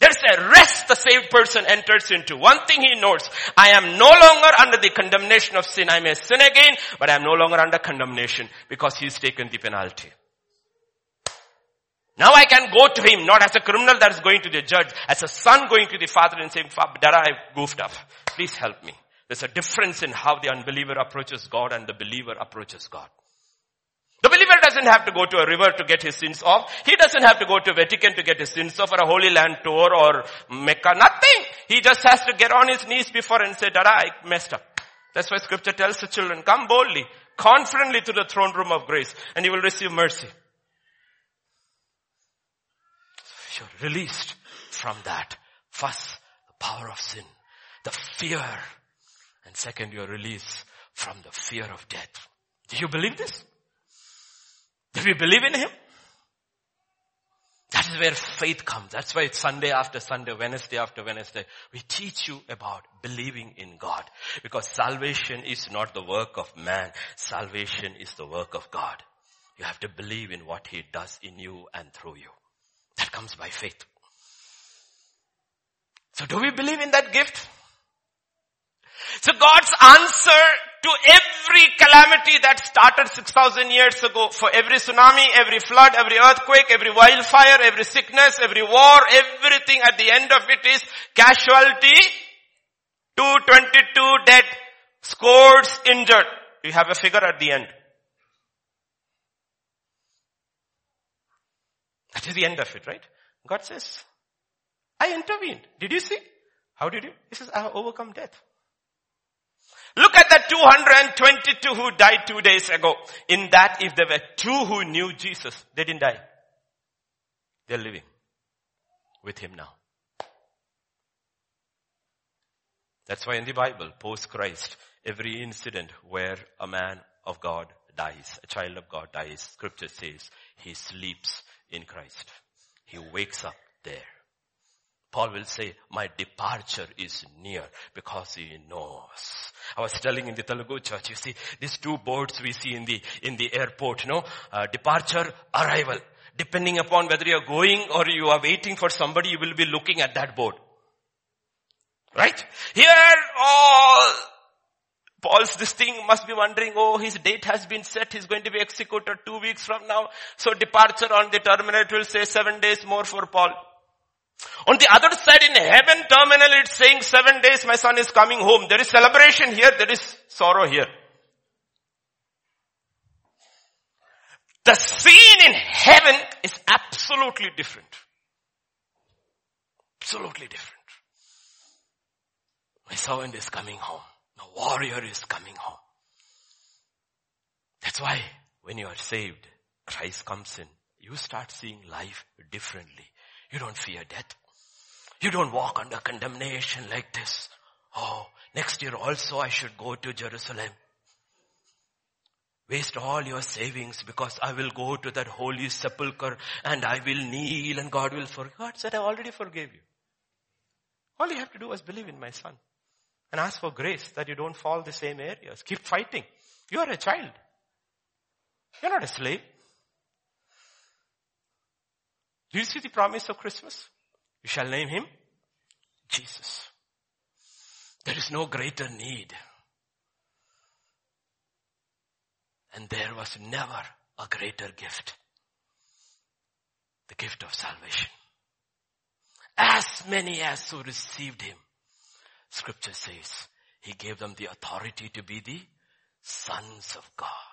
There's a rest the saved person enters into. One thing he knows, I am no longer under the condemnation of sin. I may sin again, but I am no longer under condemnation because he's taken the penalty. Now I can go to him, not as a criminal that is going to the judge, as a son going to the father and saying, Dada, I goofed up. Please help me. There's a difference in how the unbeliever approaches God and the believer approaches God. The believer doesn't have to go to a river to get his sins off. He doesn't have to go to Vatican to get his sins off or a Holy Land tour or Mecca. Nothing. He just has to get on his knees before and say, Dada, I messed up. That's why scripture tells the children, come boldly, confidently to the throne room of grace and you will receive mercy. You're released from that. First, the power of sin, the fear. And second, you're released from the fear of death. Do you believe this? Do we believe in Him? That is where faith comes. That's why it's Sunday after Sunday, Wednesday after Wednesday. We teach you about believing in God. Because salvation is not the work of man. Salvation is the work of God. You have to believe in what He does in you and through you. That comes by faith. So do we believe in that gift? So God's answer to every calamity that started 6,000 years ago, for every tsunami, every flood, every earthquake, every wildfire, every sickness, every war, everything at the end of it is casualty, 222 dead, scores injured. You have a figure at the end. That is the end of it, right? God says, I intervened. Did you see? How did you? He says, I have overcome death. Look at the 222 who died two days ago. In that, if there were two who knew Jesus, they didn't die. They're living with him now. That's why in the Bible, post Christ, every incident where a man of God dies, a child of God dies, scripture says he sleeps in Christ. He wakes up there. Paul will say, my departure is near because he knows. I was telling in the Telugu church, you see, these two boards we see in the, in the airport, you know, uh, departure, arrival. Depending upon whether you're going or you are waiting for somebody, you will be looking at that board. Right? Here all Paul's this thing must be wondering, oh, his date has been set. He's going to be executed two weeks from now. So departure on the terminal will say seven days more for Paul. On the other side in heaven terminal it's saying seven days my son is coming home. There is celebration here, there is sorrow here. The scene in heaven is absolutely different. Absolutely different. My servant is coming home. The warrior is coming home. That's why when you are saved, Christ comes in, you start seeing life differently. You don't fear death. You don't walk under condemnation like this. Oh, next year also I should go to Jerusalem. Waste all your savings because I will go to that holy sepulchre and I will kneel and God will forgive. God said, I already forgave you. All you have to do is believe in my son and ask for grace that you don't fall the same areas. Keep fighting. You are a child. You're not a slave. Do you see the promise of Christmas? You shall name him Jesus. There is no greater need. And there was never a greater gift. The gift of salvation. As many as who received him, scripture says, he gave them the authority to be the sons of God.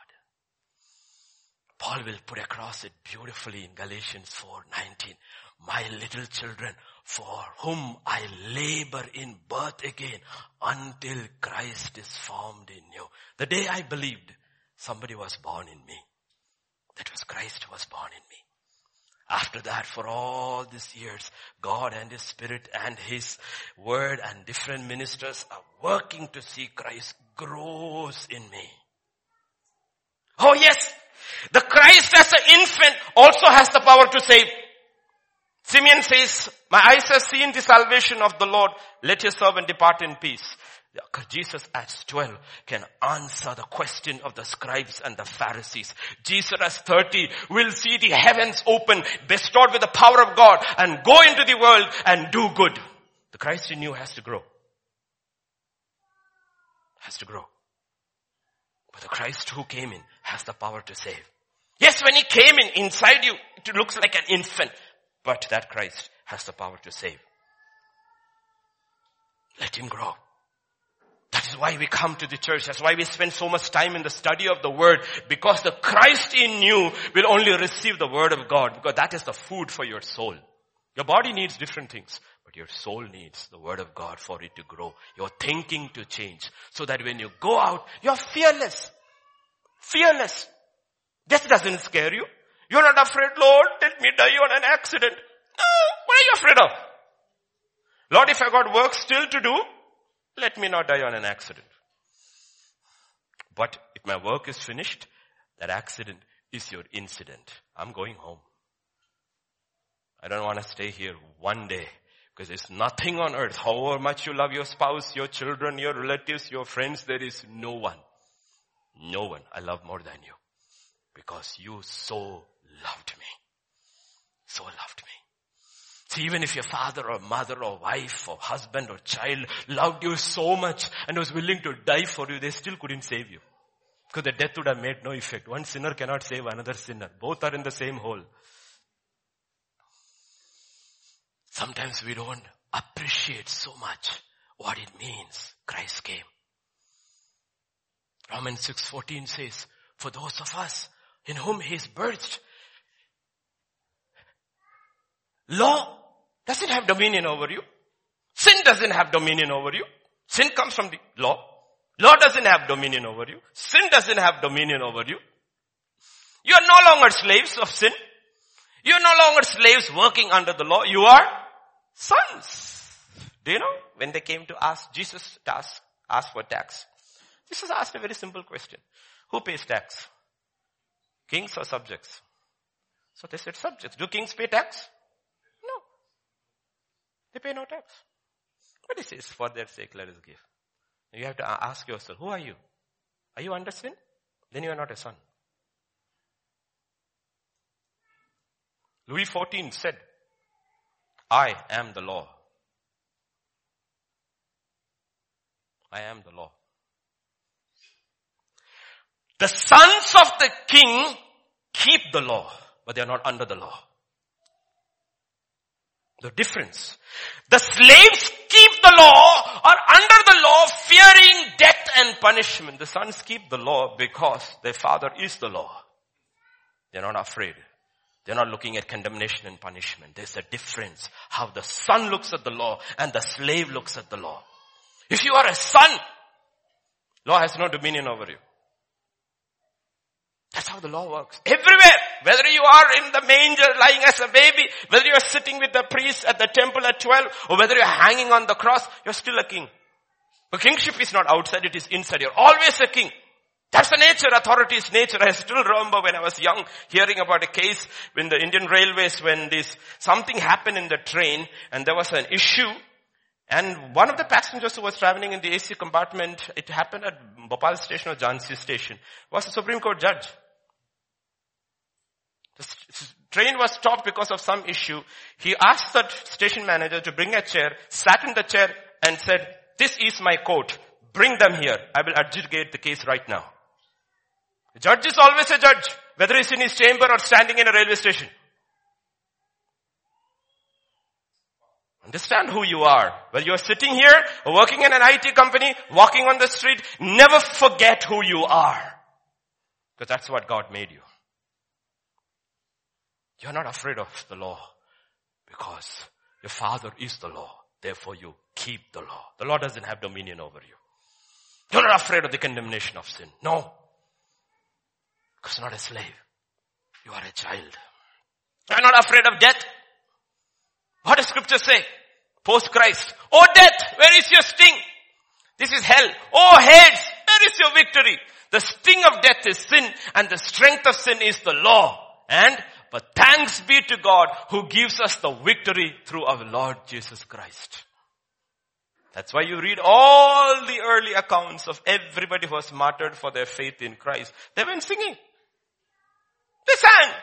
Paul will put across it beautifully in Galatians 4:19. My little children, for whom I labor in birth again until Christ is formed in you. The day I believed somebody was born in me. That was Christ was born in me. After that, for all these years, God and His Spirit and His Word and different ministers are working to see Christ grows in me. Oh yes, the Christ as an infant also has the power to save. Simeon says, my eyes have seen the salvation of the Lord. Let your servant depart in peace. Jesus as 12 can answer the question of the scribes and the Pharisees. Jesus as 30 will see the heavens open, bestowed with the power of God and go into the world and do good. The Christ in you has to grow. Has to grow. But the Christ who came in has the power to save. Yes, when he came in inside you, it looks like an infant. But that Christ has the power to save. Let him grow. That is why we come to the church. That's why we spend so much time in the study of the word. Because the Christ in you will only receive the word of God. Because that is the food for your soul. Your body needs different things. But your soul needs the word of God for it to grow. Your thinking to change. So that when you go out, you're fearless. Fearless. Death doesn't scare you. You're not afraid, Lord, let me die on an accident. No, what are you afraid of? Lord, if I got work still to do, let me not die on an accident. But if my work is finished, that accident is your incident. I'm going home. I don't want to stay here one day because there's nothing on earth. However much you love your spouse, your children, your relatives, your friends, there is no one. No one I love more than you because you so loved me. So loved me. See, even if your father or mother or wife or husband or child loved you so much and was willing to die for you, they still couldn't save you. Because the death would have made no effect. One sinner cannot save another sinner. Both are in the same hole. Sometimes we don't appreciate so much what it means Christ came. Romans 6.14 says, for those of us in whom he is birthed, law doesn't have dominion over you. Sin doesn't have dominion over you. Sin comes from the law. Law doesn't have dominion over you. Sin doesn't have dominion over you. You are no longer slaves of sin. You are no longer slaves working under the law. You are sons. Do you know when they came to ask Jesus to ask, ask for tax? Jesus asked a very simple question. Who pays tax? Kings or subjects? So they said subjects. Do kings pay tax? No. They pay no tax. But he says, for their sake, let us give. You have to ask yourself, who are you? Are you under sin? Then you are not a son. Louis XIV said, I am the law. I am the law. The sons of the king keep the law, but they are not under the law. The difference. The slaves keep the law, are under the law, fearing death and punishment. The sons keep the law because their father is the law. They're not afraid. They're not looking at condemnation and punishment. There's a difference how the son looks at the law and the slave looks at the law. If you are a son, law has no dominion over you. That's how the law works. Everywhere. Whether you are in the manger lying as a baby, whether you are sitting with the priest at the temple at 12, or whether you're hanging on the cross, you're still a king. But kingship is not outside, it is inside. You're always a king. That's the nature, authority is nature. I still remember when I was young, hearing about a case in the Indian railways when this, something happened in the train and there was an issue and one of the passengers who was traveling in the AC compartment, it happened at Bhopal station or Jhansi station, was a Supreme Court judge. The train was stopped because of some issue. He asked the station manager to bring a chair, sat in the chair and said, this is my court. Bring them here. I will adjudicate the case right now. Judge is always a judge, whether he's in his chamber or standing in a railway station. Understand who you are. Whether you're sitting here or working in an IT company, walking on the street, never forget who you are. Because that's what God made you. You're not afraid of the law because your father is the law. Therefore you keep the law. The law doesn't have dominion over you. You're not afraid of the condemnation of sin. No. Because not a slave. You are a child. You're not afraid of death. What does scripture say? Post Christ. Oh death, where is your sting? This is hell. Oh Hades, where is your victory? The sting of death is sin and the strength of sin is the law. And, but thanks be to God who gives us the victory through our Lord Jesus Christ. That's why you read all the early accounts of everybody who was martyred for their faith in Christ. They went singing. They sang.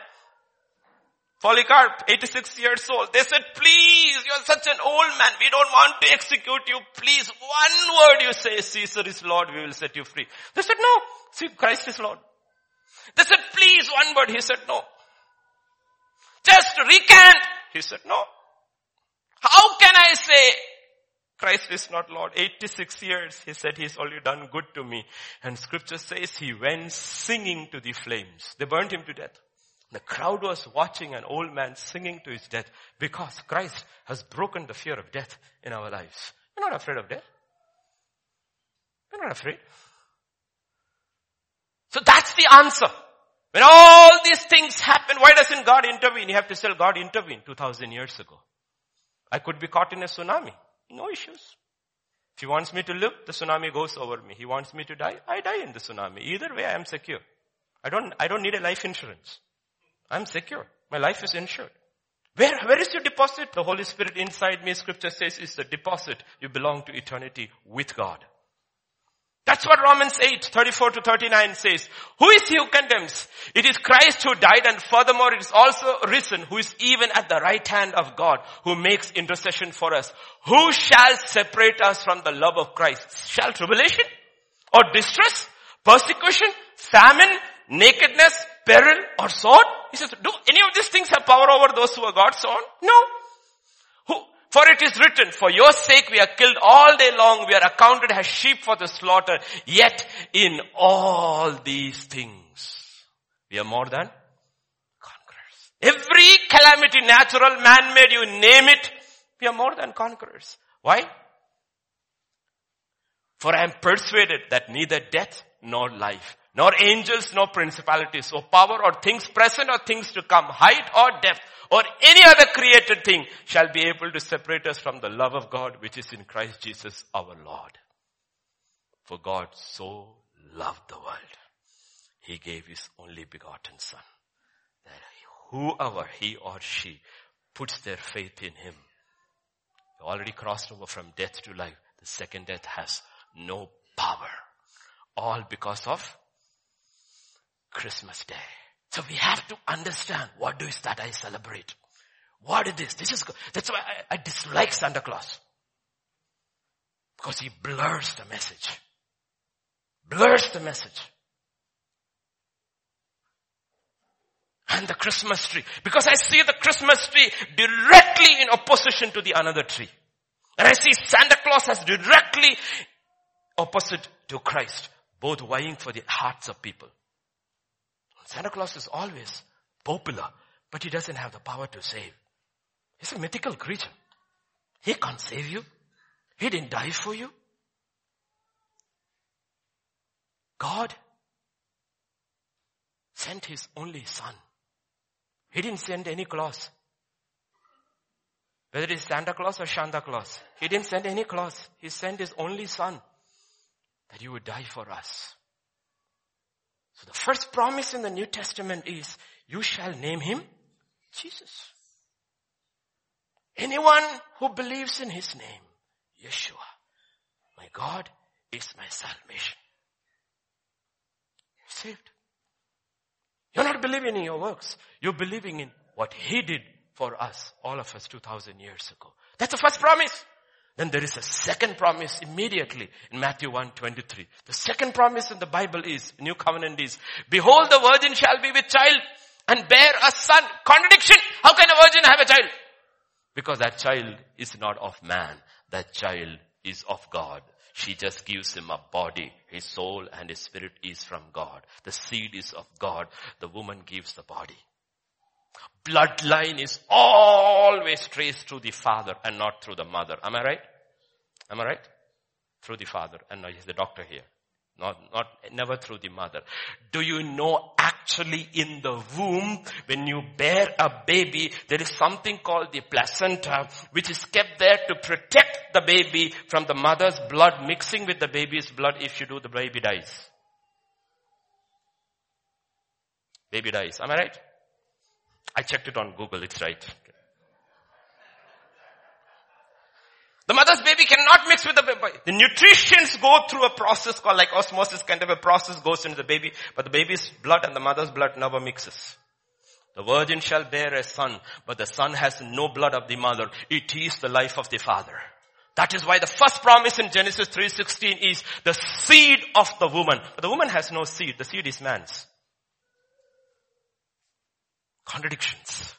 Polycarp, 86 years old. They said, please, you're such an old man. We don't want to execute you. Please, one word you say, Caesar is Lord, we will set you free. They said, no. See, Christ is Lord. They said, please, one word. He said, no. Just recant. He said, no. How can I say Christ is not Lord. 86 years, he said he's already done good to me. And scripture says he went singing to the flames. They burnt him to death. The crowd was watching an old man singing to his death because Christ has broken the fear of death in our lives. We're not afraid of death. We're not afraid. So that's the answer. When all these things happen, why doesn't God intervene? You have to say God intervened 2000 years ago. I could be caught in a tsunami. No issues. If he wants me to live, the tsunami goes over me. He wants me to die, I die in the tsunami. Either way, I am secure. I don't, I don't need a life insurance. I'm secure. My life is insured. Where, where is your deposit? The Holy Spirit inside me, scripture says, is the deposit. You belong to eternity with God. That's what Romans 8, 34 to 39 says. Who is he who condemns? It is Christ who died and furthermore it is also risen who is even at the right hand of God who makes intercession for us. Who shall separate us from the love of Christ? Shall tribulation or distress, persecution, famine, nakedness, peril or sword? He says, do any of these things have power over those who are God's own? No. For it is written, for your sake we are killed all day long, we are accounted as sheep for the slaughter, yet in all these things, we are more than conquerors. Every calamity, natural, man-made, you name it, we are more than conquerors. Why? For I am persuaded that neither death nor life, nor angels, nor principalities, or power, or things present, or things to come, height or depth, or any other created thing shall be able to separate us from the love of God which is in Christ Jesus our Lord. For God so loved the world, He gave His only begotten Son, that whoever he or she puts their faith in Him, already crossed over from death to life, the second death has no power. All because of Christmas Day. So we have to understand what is that I celebrate. What is this? This is, that's why I, I dislike Santa Claus. Because he blurs the message. Blurs the message. And the Christmas tree. Because I see the Christmas tree directly in opposition to the another tree. And I see Santa Claus as directly opposite to Christ. Both vying for the hearts of people. Santa Claus is always popular, but he doesn't have the power to save. He's a mythical creature. He can't save you. He didn't die for you. God sent his only son. He didn't send any Claus. Whether it is Santa Claus or Santa Claus. He didn't send any Claus. He sent his only son that he would die for us. So the first promise in the New Testament is, you shall name him Jesus. Anyone who believes in his name, Yeshua, my God is my salvation. You're saved. You're not believing in your works. You're believing in what he did for us, all of us 2000 years ago. That's the first promise. Then there is a second promise immediately in Matthew 1, 23. The second promise in the Bible is, New Covenant is, behold the virgin shall be with child and bear a son. Contradiction. How can a virgin have a child? Because that child is not of man. That child is of God. She just gives him a body. His soul and his spirit is from God. The seed is of God. The woman gives the body. Bloodline is always traced through the father and not through the mother. Am I right? Am I right? Through the father. And now he's the doctor here. Not, not, never through the mother. Do you know actually in the womb, when you bear a baby, there is something called the placenta, which is kept there to protect the baby from the mother's blood mixing with the baby's blood. If you do, the baby dies. Baby dies. Am I right? I checked it on Google. It's right. The mother's baby cannot mix with the baby. The nutrients go through a process called like osmosis kind of a process goes into the baby, but the baby's blood and the mother's blood never mixes. The virgin shall bear a son, but the son has no blood of the mother. It is the life of the father. That is why the first promise in Genesis 3.16 is the seed of the woman. But the woman has no seed. The seed is man's. Contradictions.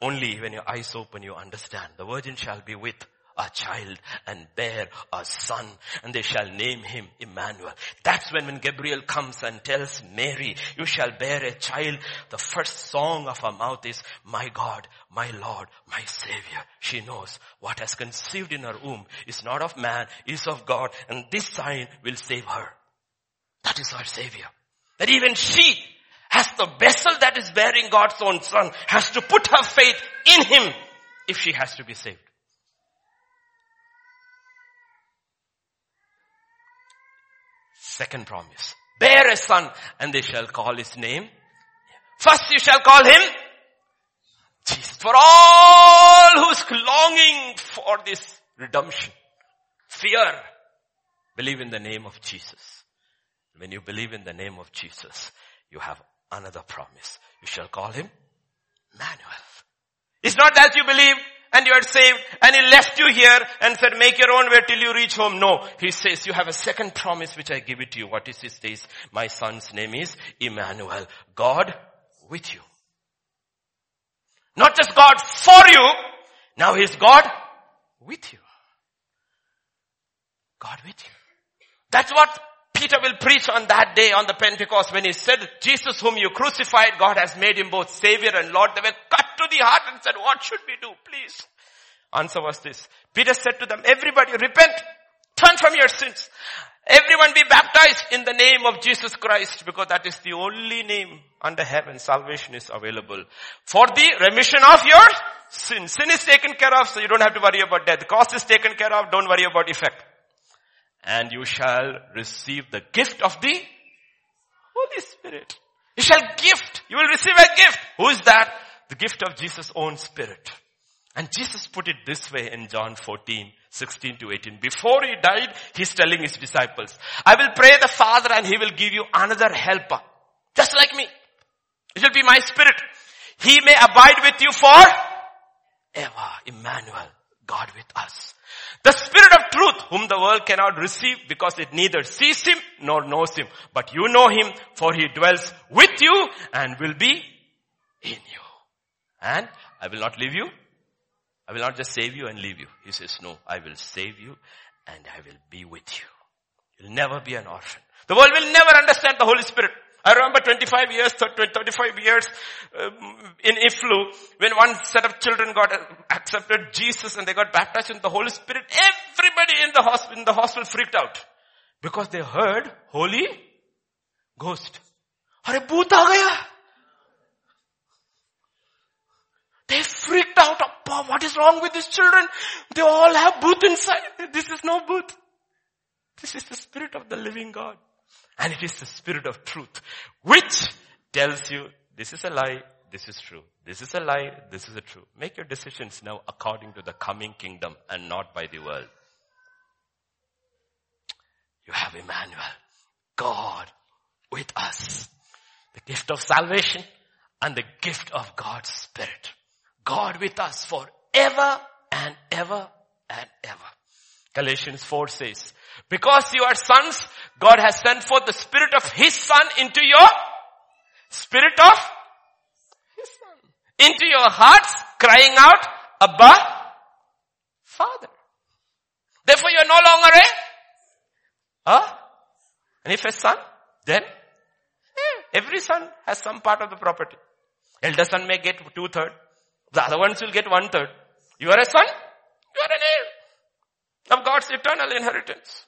Only when your eyes open you understand. The virgin shall be with a child and bear a son and they shall name him Emmanuel. That's when when Gabriel comes and tells Mary, you shall bear a child. The first song of her mouth is, my God, my Lord, my Savior. She knows what has conceived in her womb is not of man, is of God and this sign will save her. That is our Savior. That even she as the vessel that is bearing God's own son has to put her faith in him if she has to be saved. Second promise. Bear a son and they shall call his name. First you shall call him Jesus. For all who's longing for this redemption, fear, believe in the name of Jesus. When you believe in the name of Jesus, you have another promise. You shall call him Emmanuel. It's not that you believe and you are saved and he left you here and said make your own way till you reach home. No. He says you have a second promise which I give it to you. What is his says? My son's name is Emmanuel. God with you. Not just God for you. Now he's God with you. God with you. That's what Peter will preach on that day on the Pentecost when he said, Jesus whom you crucified, God has made him both Savior and Lord. They were cut to the heart and said, what should we do? Please. Answer was this. Peter said to them, everybody repent, turn from your sins. Everyone be baptized in the name of Jesus Christ because that is the only name under heaven salvation is available for the remission of your sin. Sin is taken care of so you don't have to worry about death. Cause is taken care of, don't worry about effect and you shall receive the gift of the Holy Spirit. You shall gift. You will receive a gift. Who is that? The gift of Jesus' own spirit. And Jesus put it this way in John 14, 16 to 18. Before he died, he's telling his disciples, I will pray the Father and he will give you another helper. Just like me. It will be my spirit. He may abide with you for ever. Emmanuel. God with us. The Spirit of truth, whom the world cannot receive because it neither sees him nor knows him. But you know him for he dwells with you and will be in you. And I will not leave you. I will not just save you and leave you. He says, no, I will save you and I will be with you. You'll never be an orphan. The world will never understand the Holy Spirit. I remember 25 years, 35 years um, in IFLU when one set of children got accepted Jesus and they got baptized in the Holy Spirit. Everybody in the hospital, in the hospital freaked out because they heard Holy Ghost. Are a gaya. They freaked out. Oh, what is wrong with these children? They all have bhoot inside. This is no bhoot. This is the spirit of the living God. And it is the spirit of truth, which tells you this is a lie, this is true. This is a lie, this is a true. Make your decisions now according to the coming kingdom and not by the world. You have Emmanuel, God with us. The gift of salvation and the gift of God's Spirit. God with us forever and ever and ever. Galatians 4 says, because you are sons, God has sent forth the spirit of His Son into your spirit of His Son. Into your hearts, crying out, Abba, Father. Therefore you are no longer a, huh? And if a son, then yeah, every son has some part of the property. Elder son may get two third. The other ones will get one third. You are a son, you are an heir of God's eternal inheritance.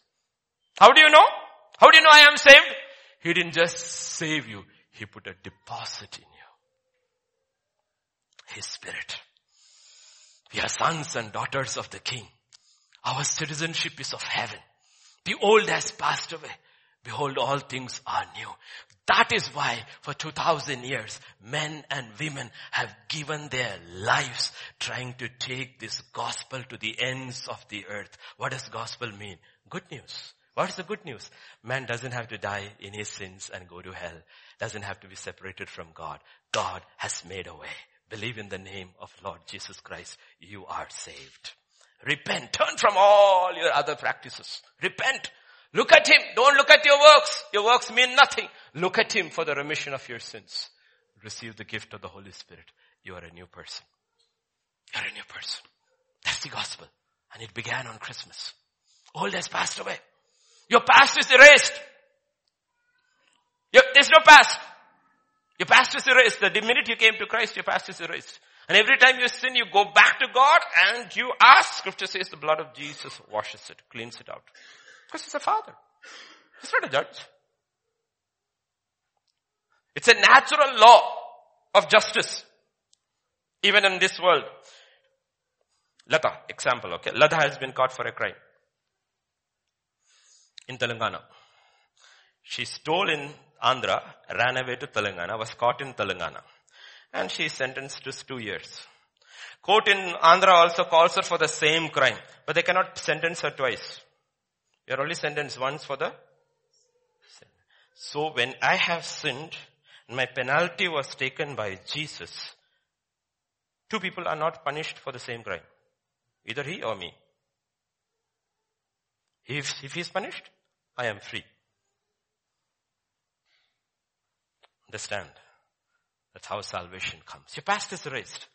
How do you know? How do you know I am saved? He didn't just save you. He put a deposit in you. His spirit. We are sons and daughters of the king. Our citizenship is of heaven. The old has passed away. Behold, all things are new. That is why for 2000 years, men and women have given their lives trying to take this gospel to the ends of the earth. What does gospel mean? Good news. What is the good news? Man doesn't have to die in his sins and go to hell. Doesn't have to be separated from God. God has made a way. Believe in the name of Lord Jesus Christ. You are saved. Repent. Turn from all your other practices. Repent. Look at Him. Don't look at your works. Your works mean nothing. Look at Him for the remission of your sins. Receive the gift of the Holy Spirit. You are a new person. You're a new person. That's the gospel. And it began on Christmas. Old has passed away. Your past is erased. Your, there's no past. Your past is erased. The minute you came to Christ, your past is erased. And every time you sin, you go back to God and you ask. Scripture says the blood of Jesus washes it, cleans it out. Because he's a father. He's not a judge. It's a natural law of justice. Even in this world. Lata, example, okay. Lata has been caught for a crime in Telangana. She stole in Andhra, ran away to Telangana, was caught in Telangana. And she is sentenced to two years. Court in Andhra also calls her for the same crime, but they cannot sentence her twice. You are only sentenced once for the sin. So when I have sinned, my penalty was taken by Jesus, two people are not punished for the same crime. Either he or me. If, if he is punished, I am free. Understand? That's how salvation comes. Your past is erased.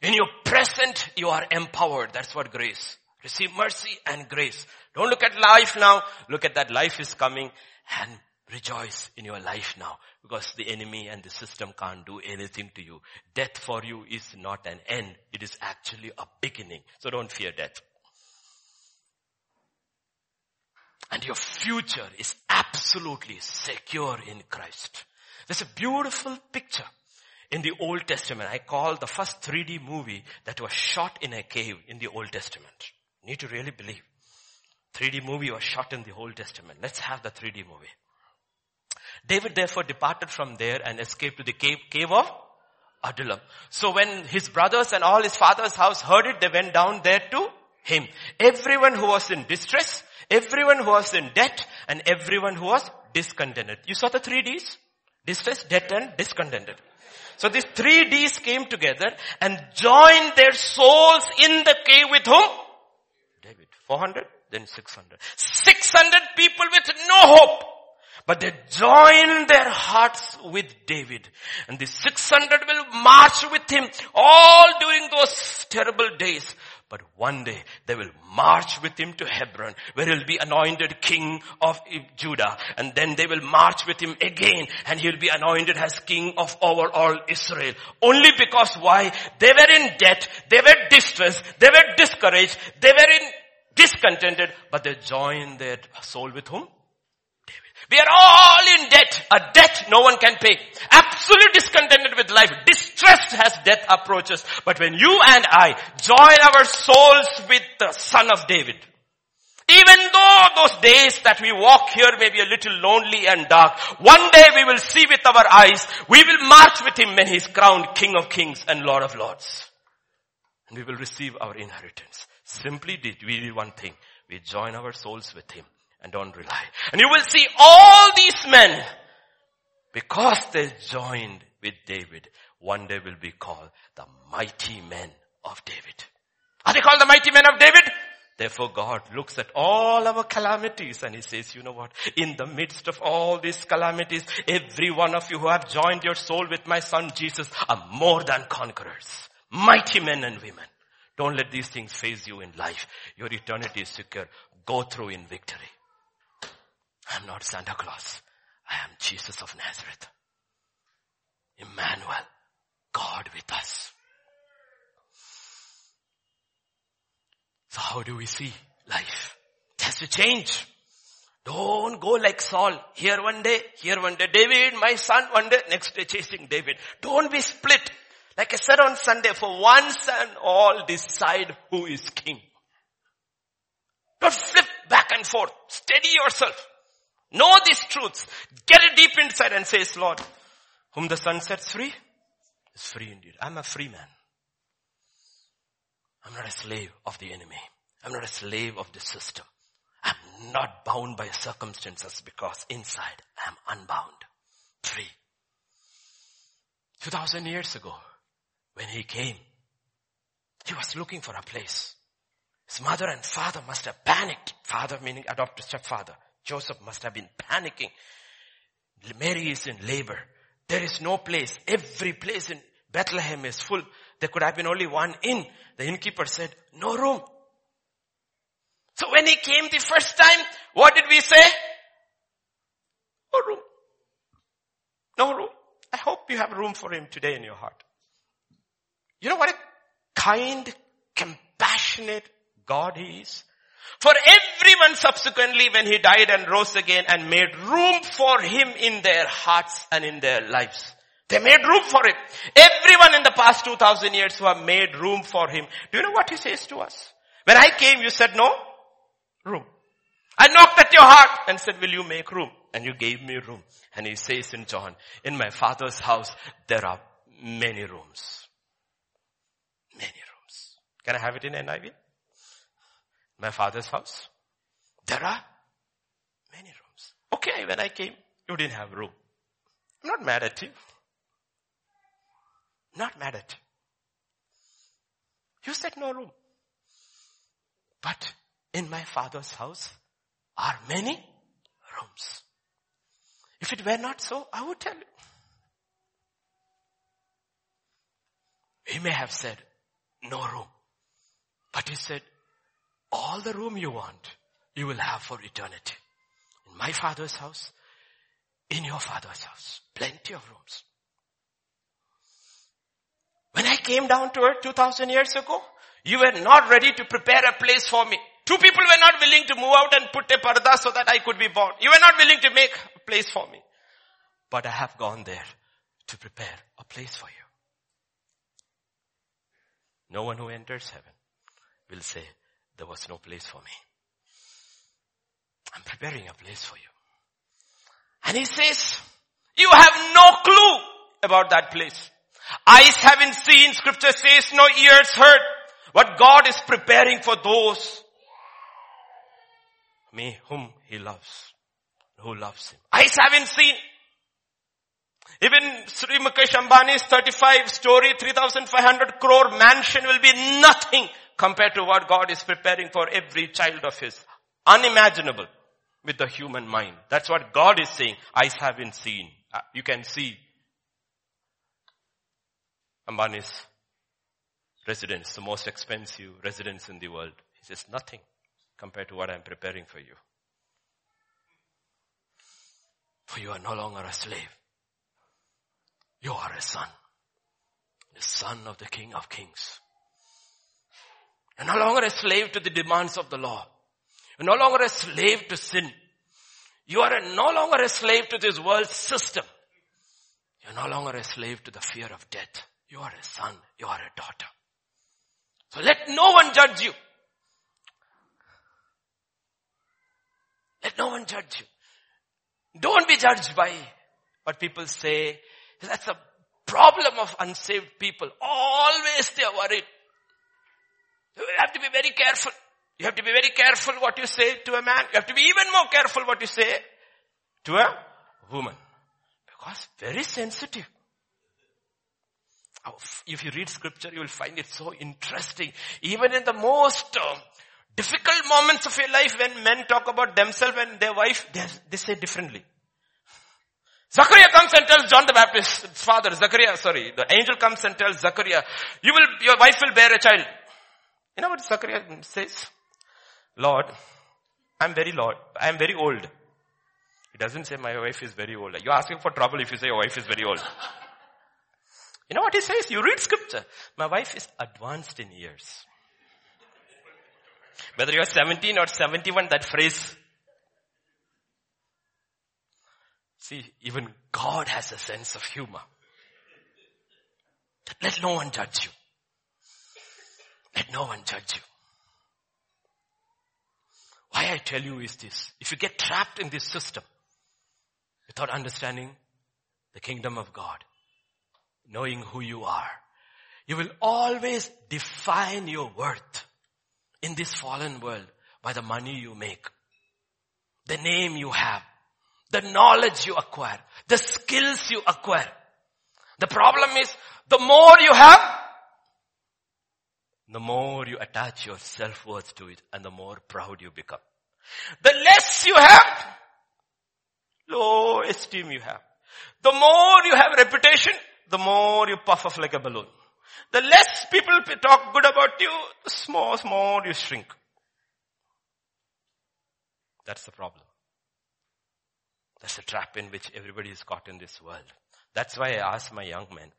In your present, you are empowered. That's what grace. Receive mercy and grace. Don't look at life now. Look at that life is coming and rejoice in your life now because the enemy and the system can't do anything to you. Death for you is not an end. It is actually a beginning. So don't fear death. And your future is absolutely secure in Christ. There's a beautiful picture in the Old Testament. I call the first 3D movie that was shot in a cave in the Old Testament. You need to really believe. 3D movie was shot in the Old Testament. Let's have the 3D movie. David therefore departed from there and escaped to the cave, cave of Adullam. So when his brothers and all his father's house heard it, they went down there to him. Everyone who was in distress, everyone who was in debt, and everyone who was discontented. You saw the three D's? Distress, debt, and discontented. So these three D's came together and joined their souls in the cave with whom? David. 400, then 600. 600 people with no hope. But they joined their hearts with David. And the 600 will march with him all during those terrible days. But one day they will march with him to Hebron where he'll be anointed king of Judah. And then they will march with him again and he'll be anointed as king of over all Israel. Only because why? They were in debt. They were distressed. They were discouraged. They were in discontented, but they joined their soul with whom? We are all in debt, a debt no one can pay. Absolutely discontented with life, distressed as death approaches. But when you and I join our souls with the son of David, even though those days that we walk here may be a little lonely and dark, one day we will see with our eyes, we will march with him when he's crowned King of Kings and Lord of Lords. And we will receive our inheritance. Simply did we do one thing. We join our souls with him and don't rely. And you will see all these men, because they joined with David, one day will be called the mighty men of David. Are they called the mighty men of David? Therefore God looks at all our calamities and He says, you know what? In the midst of all these calamities, every one of you who have joined your soul with my son Jesus are more than conquerors. Mighty men and women. Don't let these things faze you in life. Your eternity is secure. Go through in victory. I'm not Santa Claus. I am Jesus of Nazareth. Emmanuel, God with us. So how do we see life? It has to change. Don't go like Saul. Here one day, here one day. David, my son, one day, next day chasing David. Don't be split. Like I said on Sunday, for once and all decide who is king. Don't flip back and forth. Steady yourself. Know these truths. Get it deep inside and says, Lord, whom the son sets free is free indeed. I'm a free man. I'm not a slave of the enemy. I'm not a slave of the system. I'm not bound by circumstances because inside I'm unbound. Free. 2000 years ago, when he came, he was looking for a place. His mother and father must have panicked. Father meaning adopted stepfather. Joseph must have been panicking. Mary is in labor. There is no place. Every place in Bethlehem is full. There could have been only one inn. The innkeeper said, no room. So when he came the first time, what did we say? No room. No room. I hope you have room for him today in your heart. You know what a kind, compassionate God he is? For everyone subsequently when he died and rose again and made room for him in their hearts and in their lives. They made room for him. Everyone in the past 2000 years who have made room for him. Do you know what he says to us? When I came, you said no room. I knocked at your heart and said, will you make room? And you gave me room. And he says in John, in my father's house, there are many rooms. Many rooms. Can I have it in NIV? My father's house. There are many rooms. Okay, when I came, you didn't have room. I'm not mad at you. Not mad at you. You said no room. But in my father's house are many rooms. If it were not so, I would tell you. He may have said, no room. But he said, all the room you want, you will have for eternity. In my father's house, in your father's house. Plenty of rooms. When I came down to earth 2000 years ago, you were not ready to prepare a place for me. Two people were not willing to move out and put a parda so that I could be born. You were not willing to make a place for me. But I have gone there to prepare a place for you. No one who enters heaven will say, there was no place for me. I'm preparing a place for you. And he says, you have no clue about that place. Eyes haven't seen, scripture says, no ears heard what God is preparing for those me whom he loves, who loves him. Eyes haven't seen. Even Sri Mukesh Ambani's 35 story, 3,500 crore mansion will be nothing compared to what God is preparing for every child of his. Unimaginable with the human mind. That's what God is saying. Eyes haven't seen. Uh, you can see Ambani's residence, the most expensive residence in the world. He says nothing compared to what I'm preparing for you. For you are no longer a slave. You are a son. The son of the King of Kings. You're no longer a slave to the demands of the law. You're no longer a slave to sin. You are a, no longer a slave to this world system. You're no longer a slave to the fear of death. You are a son. You are a daughter. So let no one judge you. Let no one judge you. Don't be judged by what people say. That's a problem of unsaved people. Always they are worried. You have to be very careful. You have to be very careful what you say to a man. You have to be even more careful what you say to a woman. Because very sensitive. If you read scripture, you will find it so interesting. Even in the most uh, difficult moments of your life when men talk about themselves and their wife, they, they say differently. Zachariah comes and tells John the Baptist's father, Zachariah, sorry, the angel comes and tells Zachariah, you will, your wife will bear a child. You know what Zachariah says? Lord, I'm very Lord, I'm very old. He doesn't say my wife is very old. You're asking for trouble if you say your wife is very old. You know what he says? You read scripture. My wife is advanced in years. Whether you're 17 or 71, that phrase. See, even God has a sense of humor. Let no one judge you. Let no one judge you. Why I tell you is this. If you get trapped in this system without understanding the kingdom of God, knowing who you are, you will always define your worth in this fallen world by the money you make, the name you have, the knowledge you acquire, the skills you acquire. The problem is the more you have, the more you attach your self-worth to it and the more proud you become. The less you have, low esteem you have. The more you have reputation, the more you puff off like a balloon. The less people talk good about you, the more, more you shrink. That's the problem. That's the trap in which everybody is caught in this world. That's why I ask my young men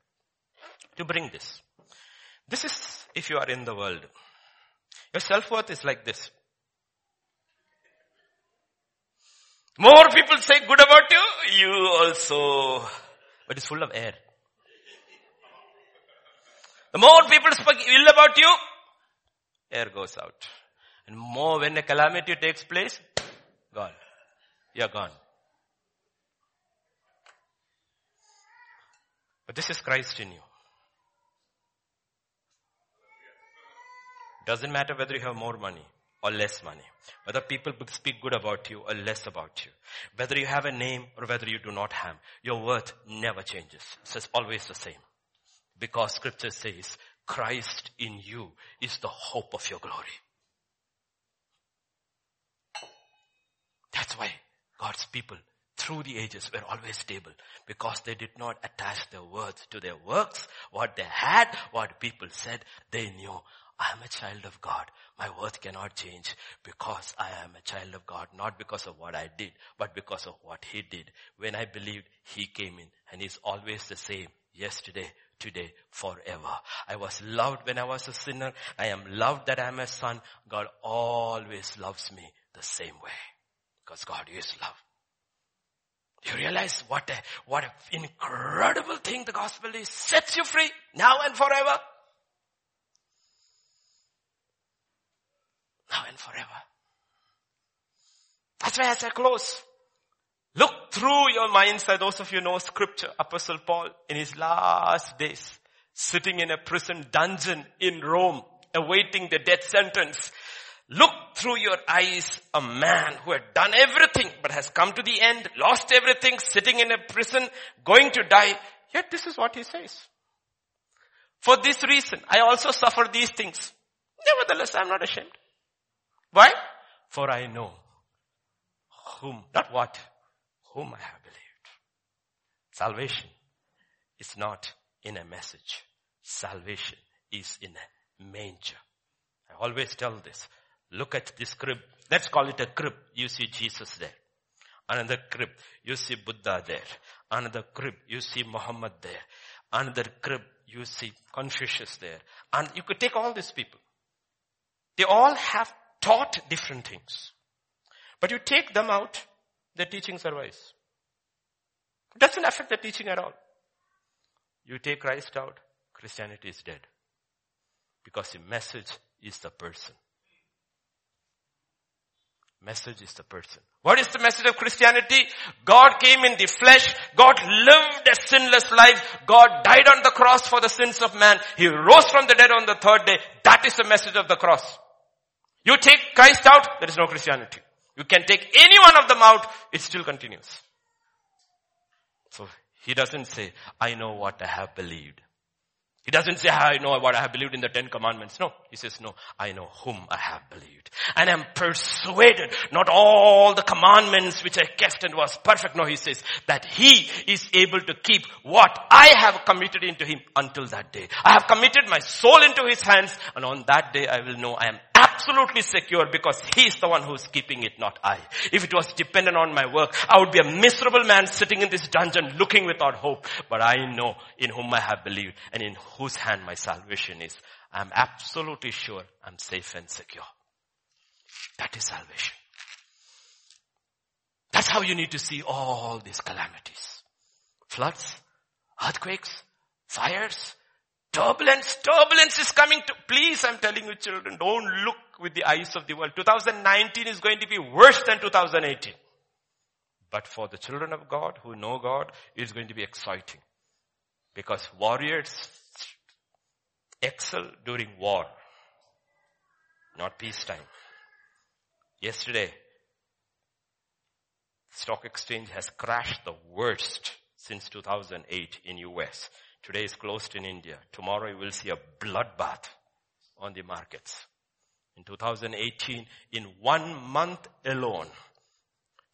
to bring this. This is if you are in the world. Your self-worth is like this. More people say good about you, you also, but it's full of air. The more people speak ill about you, air goes out. And more when a calamity takes place, gone. You're gone. But this is Christ in you. Doesn't matter whether you have more money or less money. Whether people speak good about you or less about you. Whether you have a name or whether you do not have. Your worth never changes. It's always the same. Because scripture says, Christ in you is the hope of your glory. That's why God's people through the ages were always stable because they did not attach their worth to their works, what they had, what people said. They knew I am a child of God. My worth cannot change because I am a child of God, not because of what I did, but because of what He did. When I believed, He came in and He's always the same yesterday, today, forever. I was loved when I was a sinner. I am loved that I am a son. God always loves me the same way because God is love. You realize what a, what an incredible thing the gospel is. Sets you free now and forever. Now and forever. That's why as I close, Look through your mind's eye. Those of you know scripture. Apostle Paul in his last days, sitting in a prison dungeon in Rome, awaiting the death sentence. Look through your eyes a man who had done everything but has come to the end, lost everything, sitting in a prison, going to die. Yet this is what he says. For this reason, I also suffer these things. Nevertheless, I am not ashamed. Why? For I know whom, not what, whom I have believed. Salvation is not in a message. Salvation is in a manger. I always tell this. Look at this crib. Let's call it a crib. You see Jesus there. Another crib. You see Buddha there. Another crib. You see Muhammad there. Another crib. You see Confucius there. And you could take all these people. They all have taught different things. But you take them out, their teaching survives. It doesn't affect the teaching at all. You take Christ out, Christianity is dead. Because the message is the person. Message is the person. What is the message of Christianity? God came in the flesh. God lived a sinless life. God died on the cross for the sins of man. He rose from the dead on the third day. That is the message of the cross. You take Christ out, there is no Christianity. You can take any one of them out, it still continues. So he doesn't say, I know what I have believed. He doesn't say, I know what I have believed in the Ten Commandments. No. He says, no, I know whom I have believed. And I'm persuaded, not all the commandments which I kept and was perfect. No, he says, that he is able to keep what I have committed into him until that day. I have committed my soul into his hands and on that day I will know I am absolutely secure because he is the one who is keeping it, not I. If it was dependent on my work, I would be a miserable man sitting in this dungeon looking without hope. But I know in whom I have believed and in whose hand my salvation is. I'm absolutely sure I'm safe and secure. That is salvation. That's how you need to see all these calamities. Floods, earthquakes, fires, turbulence, turbulence is coming to, please I'm telling you children, don't look with the eyes of the world. 2019 is going to be worse than 2018. But for the children of God who know God, it's going to be exciting. Because warriors excel during war, not peacetime. Yesterday, stock exchange has crashed the worst since 2008 in US. Today is closed in India. Tomorrow you will see a bloodbath on the markets. In 2018, in one month alone,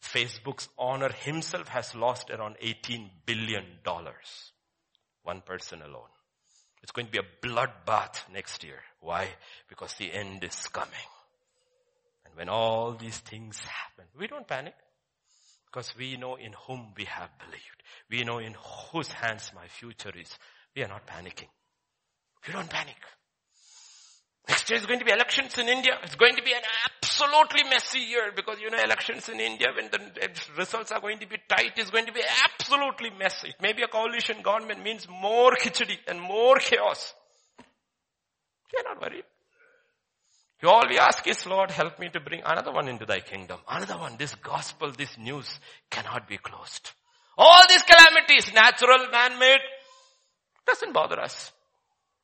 Facebook's owner himself has lost around 18 billion dollars. One person alone. It's going to be a bloodbath next year. Why? Because the end is coming. And when all these things happen, we don't panic. Because we know in whom we have believed. We know in whose hands my future is. We are not panicking. We don't panic. Next year is going to be elections in India. It's going to be an absolutely messy year because you know elections in India when the results are going to be tight is going to be absolutely messy. It may be a coalition government means more khichdi and more chaos. We are not worried. All we ask is, Lord, help me to bring another one into thy kingdom. Another one. This gospel, this news cannot be closed. All these calamities, natural, man-made, doesn't bother us.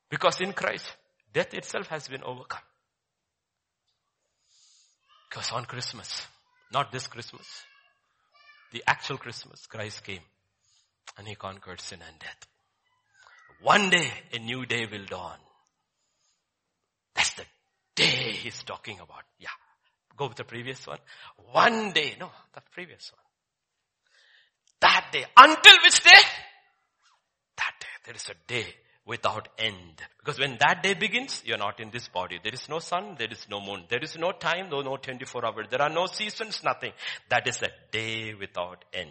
Because in Christ, Death itself has been overcome. Because on Christmas, not this Christmas, the actual Christmas, Christ came and he conquered sin and death. One day, a new day will dawn. That's the day he's talking about. Yeah. Go with the previous one. One day, no, the previous one. That day. Until which day? That day. There is a day without end. Because when that day begins, you're not in this body. There is no sun, there is no moon. There is no time, no, no 24 hours. There are no seasons, nothing. That is a day without end.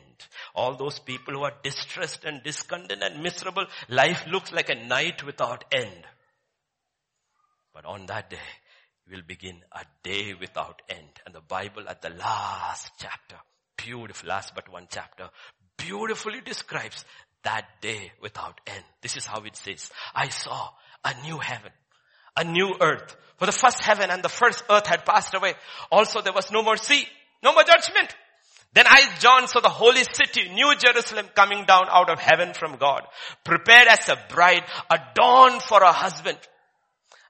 All those people who are distressed and discontent and miserable, life looks like a night without end. But on that day, will begin a day without end. And the Bible at the last chapter, beautiful, last but one chapter, beautifully describes that day without end. This is how it says. I saw a new heaven, a new earth. For the first heaven and the first earth had passed away. Also there was no more sea, no more judgment. Then I, John, saw the holy city, New Jerusalem coming down out of heaven from God, prepared as a bride, adorned for a husband.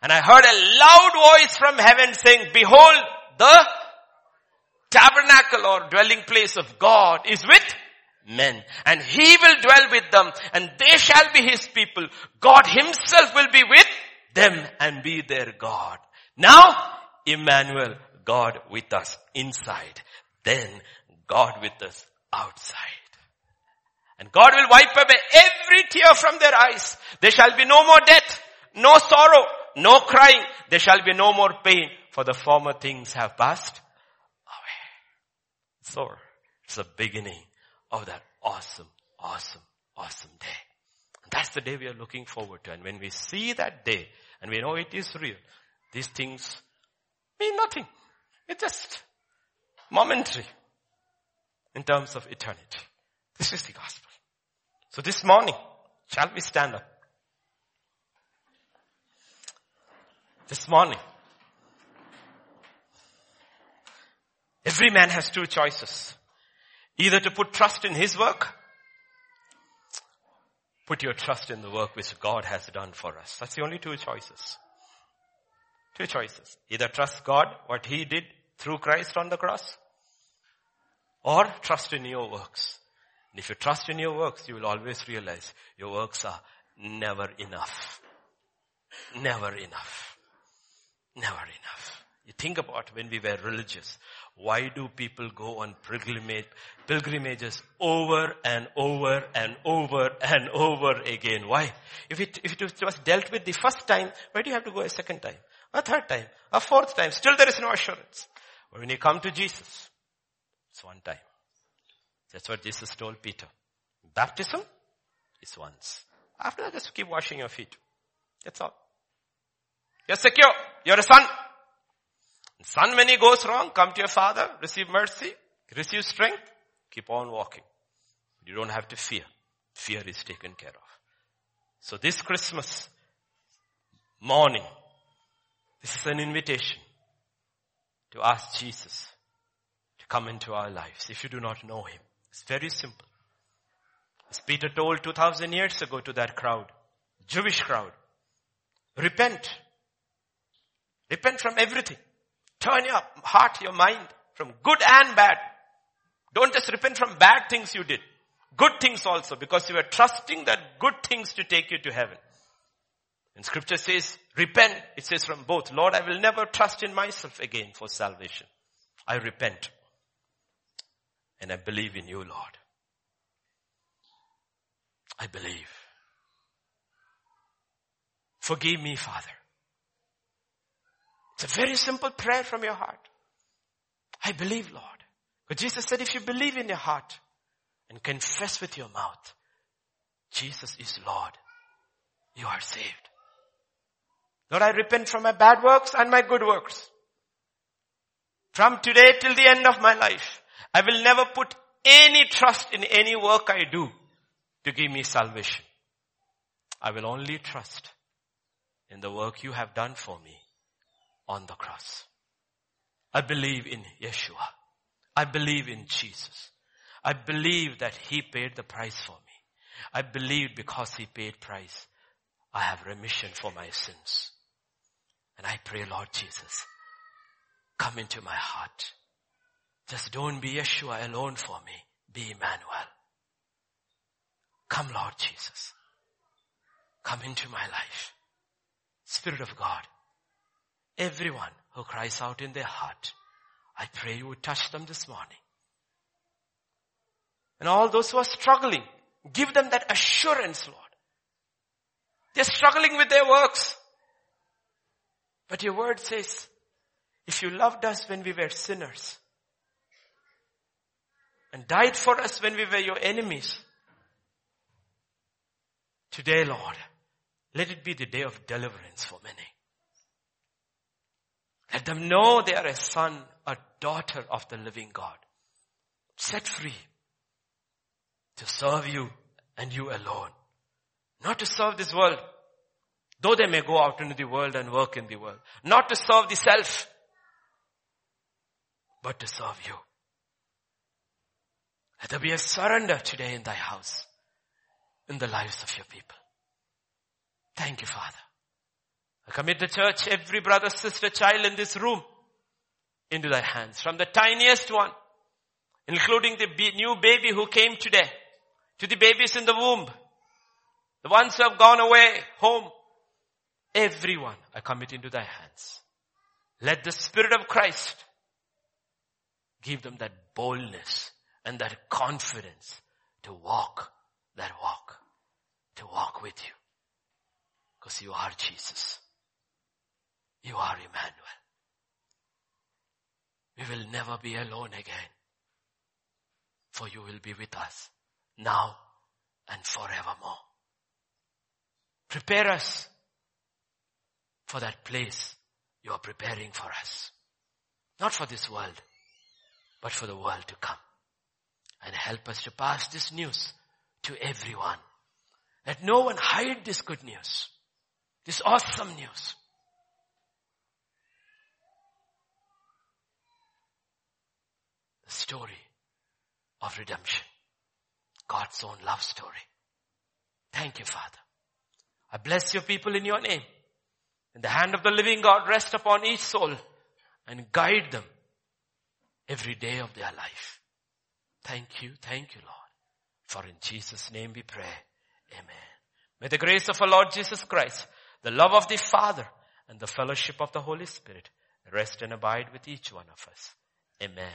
And I heard a loud voice from heaven saying, behold, the tabernacle or dwelling place of God is with men and he will dwell with them and they shall be his people. God himself will be with them and be their God. Now, Emmanuel, God with us inside. Then God with us outside. And God will wipe away every tear from their eyes. There shall be no more death, no sorrow, no crying. There shall be no more pain for the former things have passed away. So, it's the beginning of that awesome, awesome, awesome day. And that's the day we are looking forward to. And when we see that day and we know it is real, these things mean nothing. It's just momentary in terms of eternity. This is the gospel. So this morning, shall we stand up? This morning, every man has two choices. Either to put trust in his work, put your trust in the work which God has done for us. That's the only two choices. Two choices. Either trust God, what he did through Christ on the cross, or trust in your works. And if you trust in your works, you will always realize your works are never enough. Never enough. Never enough. You think about when we were religious. Why do people go on pilgrimage, pilgrimages over and over and over and over again? Why? If it, if it was dealt with the first time, why do you have to go a second time? A third time? A fourth time? Still there is no assurance. But when you come to Jesus, it's one time. That's what Jesus told Peter. Baptism is once. After that, just keep washing your feet. That's all. You're secure. You're a son. Son, when he goes wrong, come to your father, receive mercy, receive strength, keep on walking. You don't have to fear. Fear is taken care of. So this Christmas morning, this is an invitation to ask Jesus to come into our lives if you do not know him. It's very simple. As Peter told 2000 years ago to that crowd, Jewish crowd, repent. Repent from everything. Turn your heart, your mind from good and bad. Don't just repent from bad things you did. Good things also because you were trusting that good things to take you to heaven. And scripture says, repent. It says from both, Lord, I will never trust in myself again for salvation. I repent. And I believe in you, Lord. I believe. Forgive me, Father. It's a very simple prayer from your heart. I believe, Lord. But Jesus said if you believe in your heart and confess with your mouth, Jesus is Lord, you are saved. Lord, I repent from my bad works and my good works. From today till the end of my life, I will never put any trust in any work I do to give me salvation. I will only trust in the work you have done for me on the cross. I believe in Yeshua. I believe in Jesus. I believe that He paid the price for me. I believe because He paid price, I have remission for my sins. And I pray, Lord Jesus, come into my heart. Just don't be Yeshua alone for me. Be Emmanuel. Come, Lord Jesus. Come into my life. Spirit of God, Everyone who cries out in their heart, I pray you would touch them this morning. And all those who are struggling, give them that assurance, Lord. They're struggling with their works. But your word says, if you loved us when we were sinners and died for us when we were your enemies, today, Lord, let it be the day of deliverance for many. Let them know they are a son, a daughter of the living God. Set free to serve you and you alone. Not to serve this world, though they may go out into the world and work in the world. Not to serve the self, but to serve you. Let there be a surrender today in thy house, in the lives of your people. Thank you, Father. I commit the church, every brother, sister, child in this room into thy hands. From the tiniest one, including the new baby who came today, to the babies in the womb, the ones who have gone away home, everyone I commit into thy hands. Let the Spirit of Christ give them that boldness and that confidence to walk that walk, to walk with you. Because you are Jesus. You are Emmanuel. We will never be alone again. For you will be with us now and forevermore. Prepare us for that place you are preparing for us. Not for this world, but for the world to come. And help us to pass this news to everyone. Let no one hide this good news. This awesome news. Story of redemption. God's own love story. Thank you, Father. I bless your people in your name. And the hand of the living God rest upon each soul and guide them every day of their life. Thank you, thank you, Lord. For in Jesus' name we pray. Amen. May the grace of our Lord Jesus Christ, the love of the Father, and the fellowship of the Holy Spirit rest and abide with each one of us. Amen.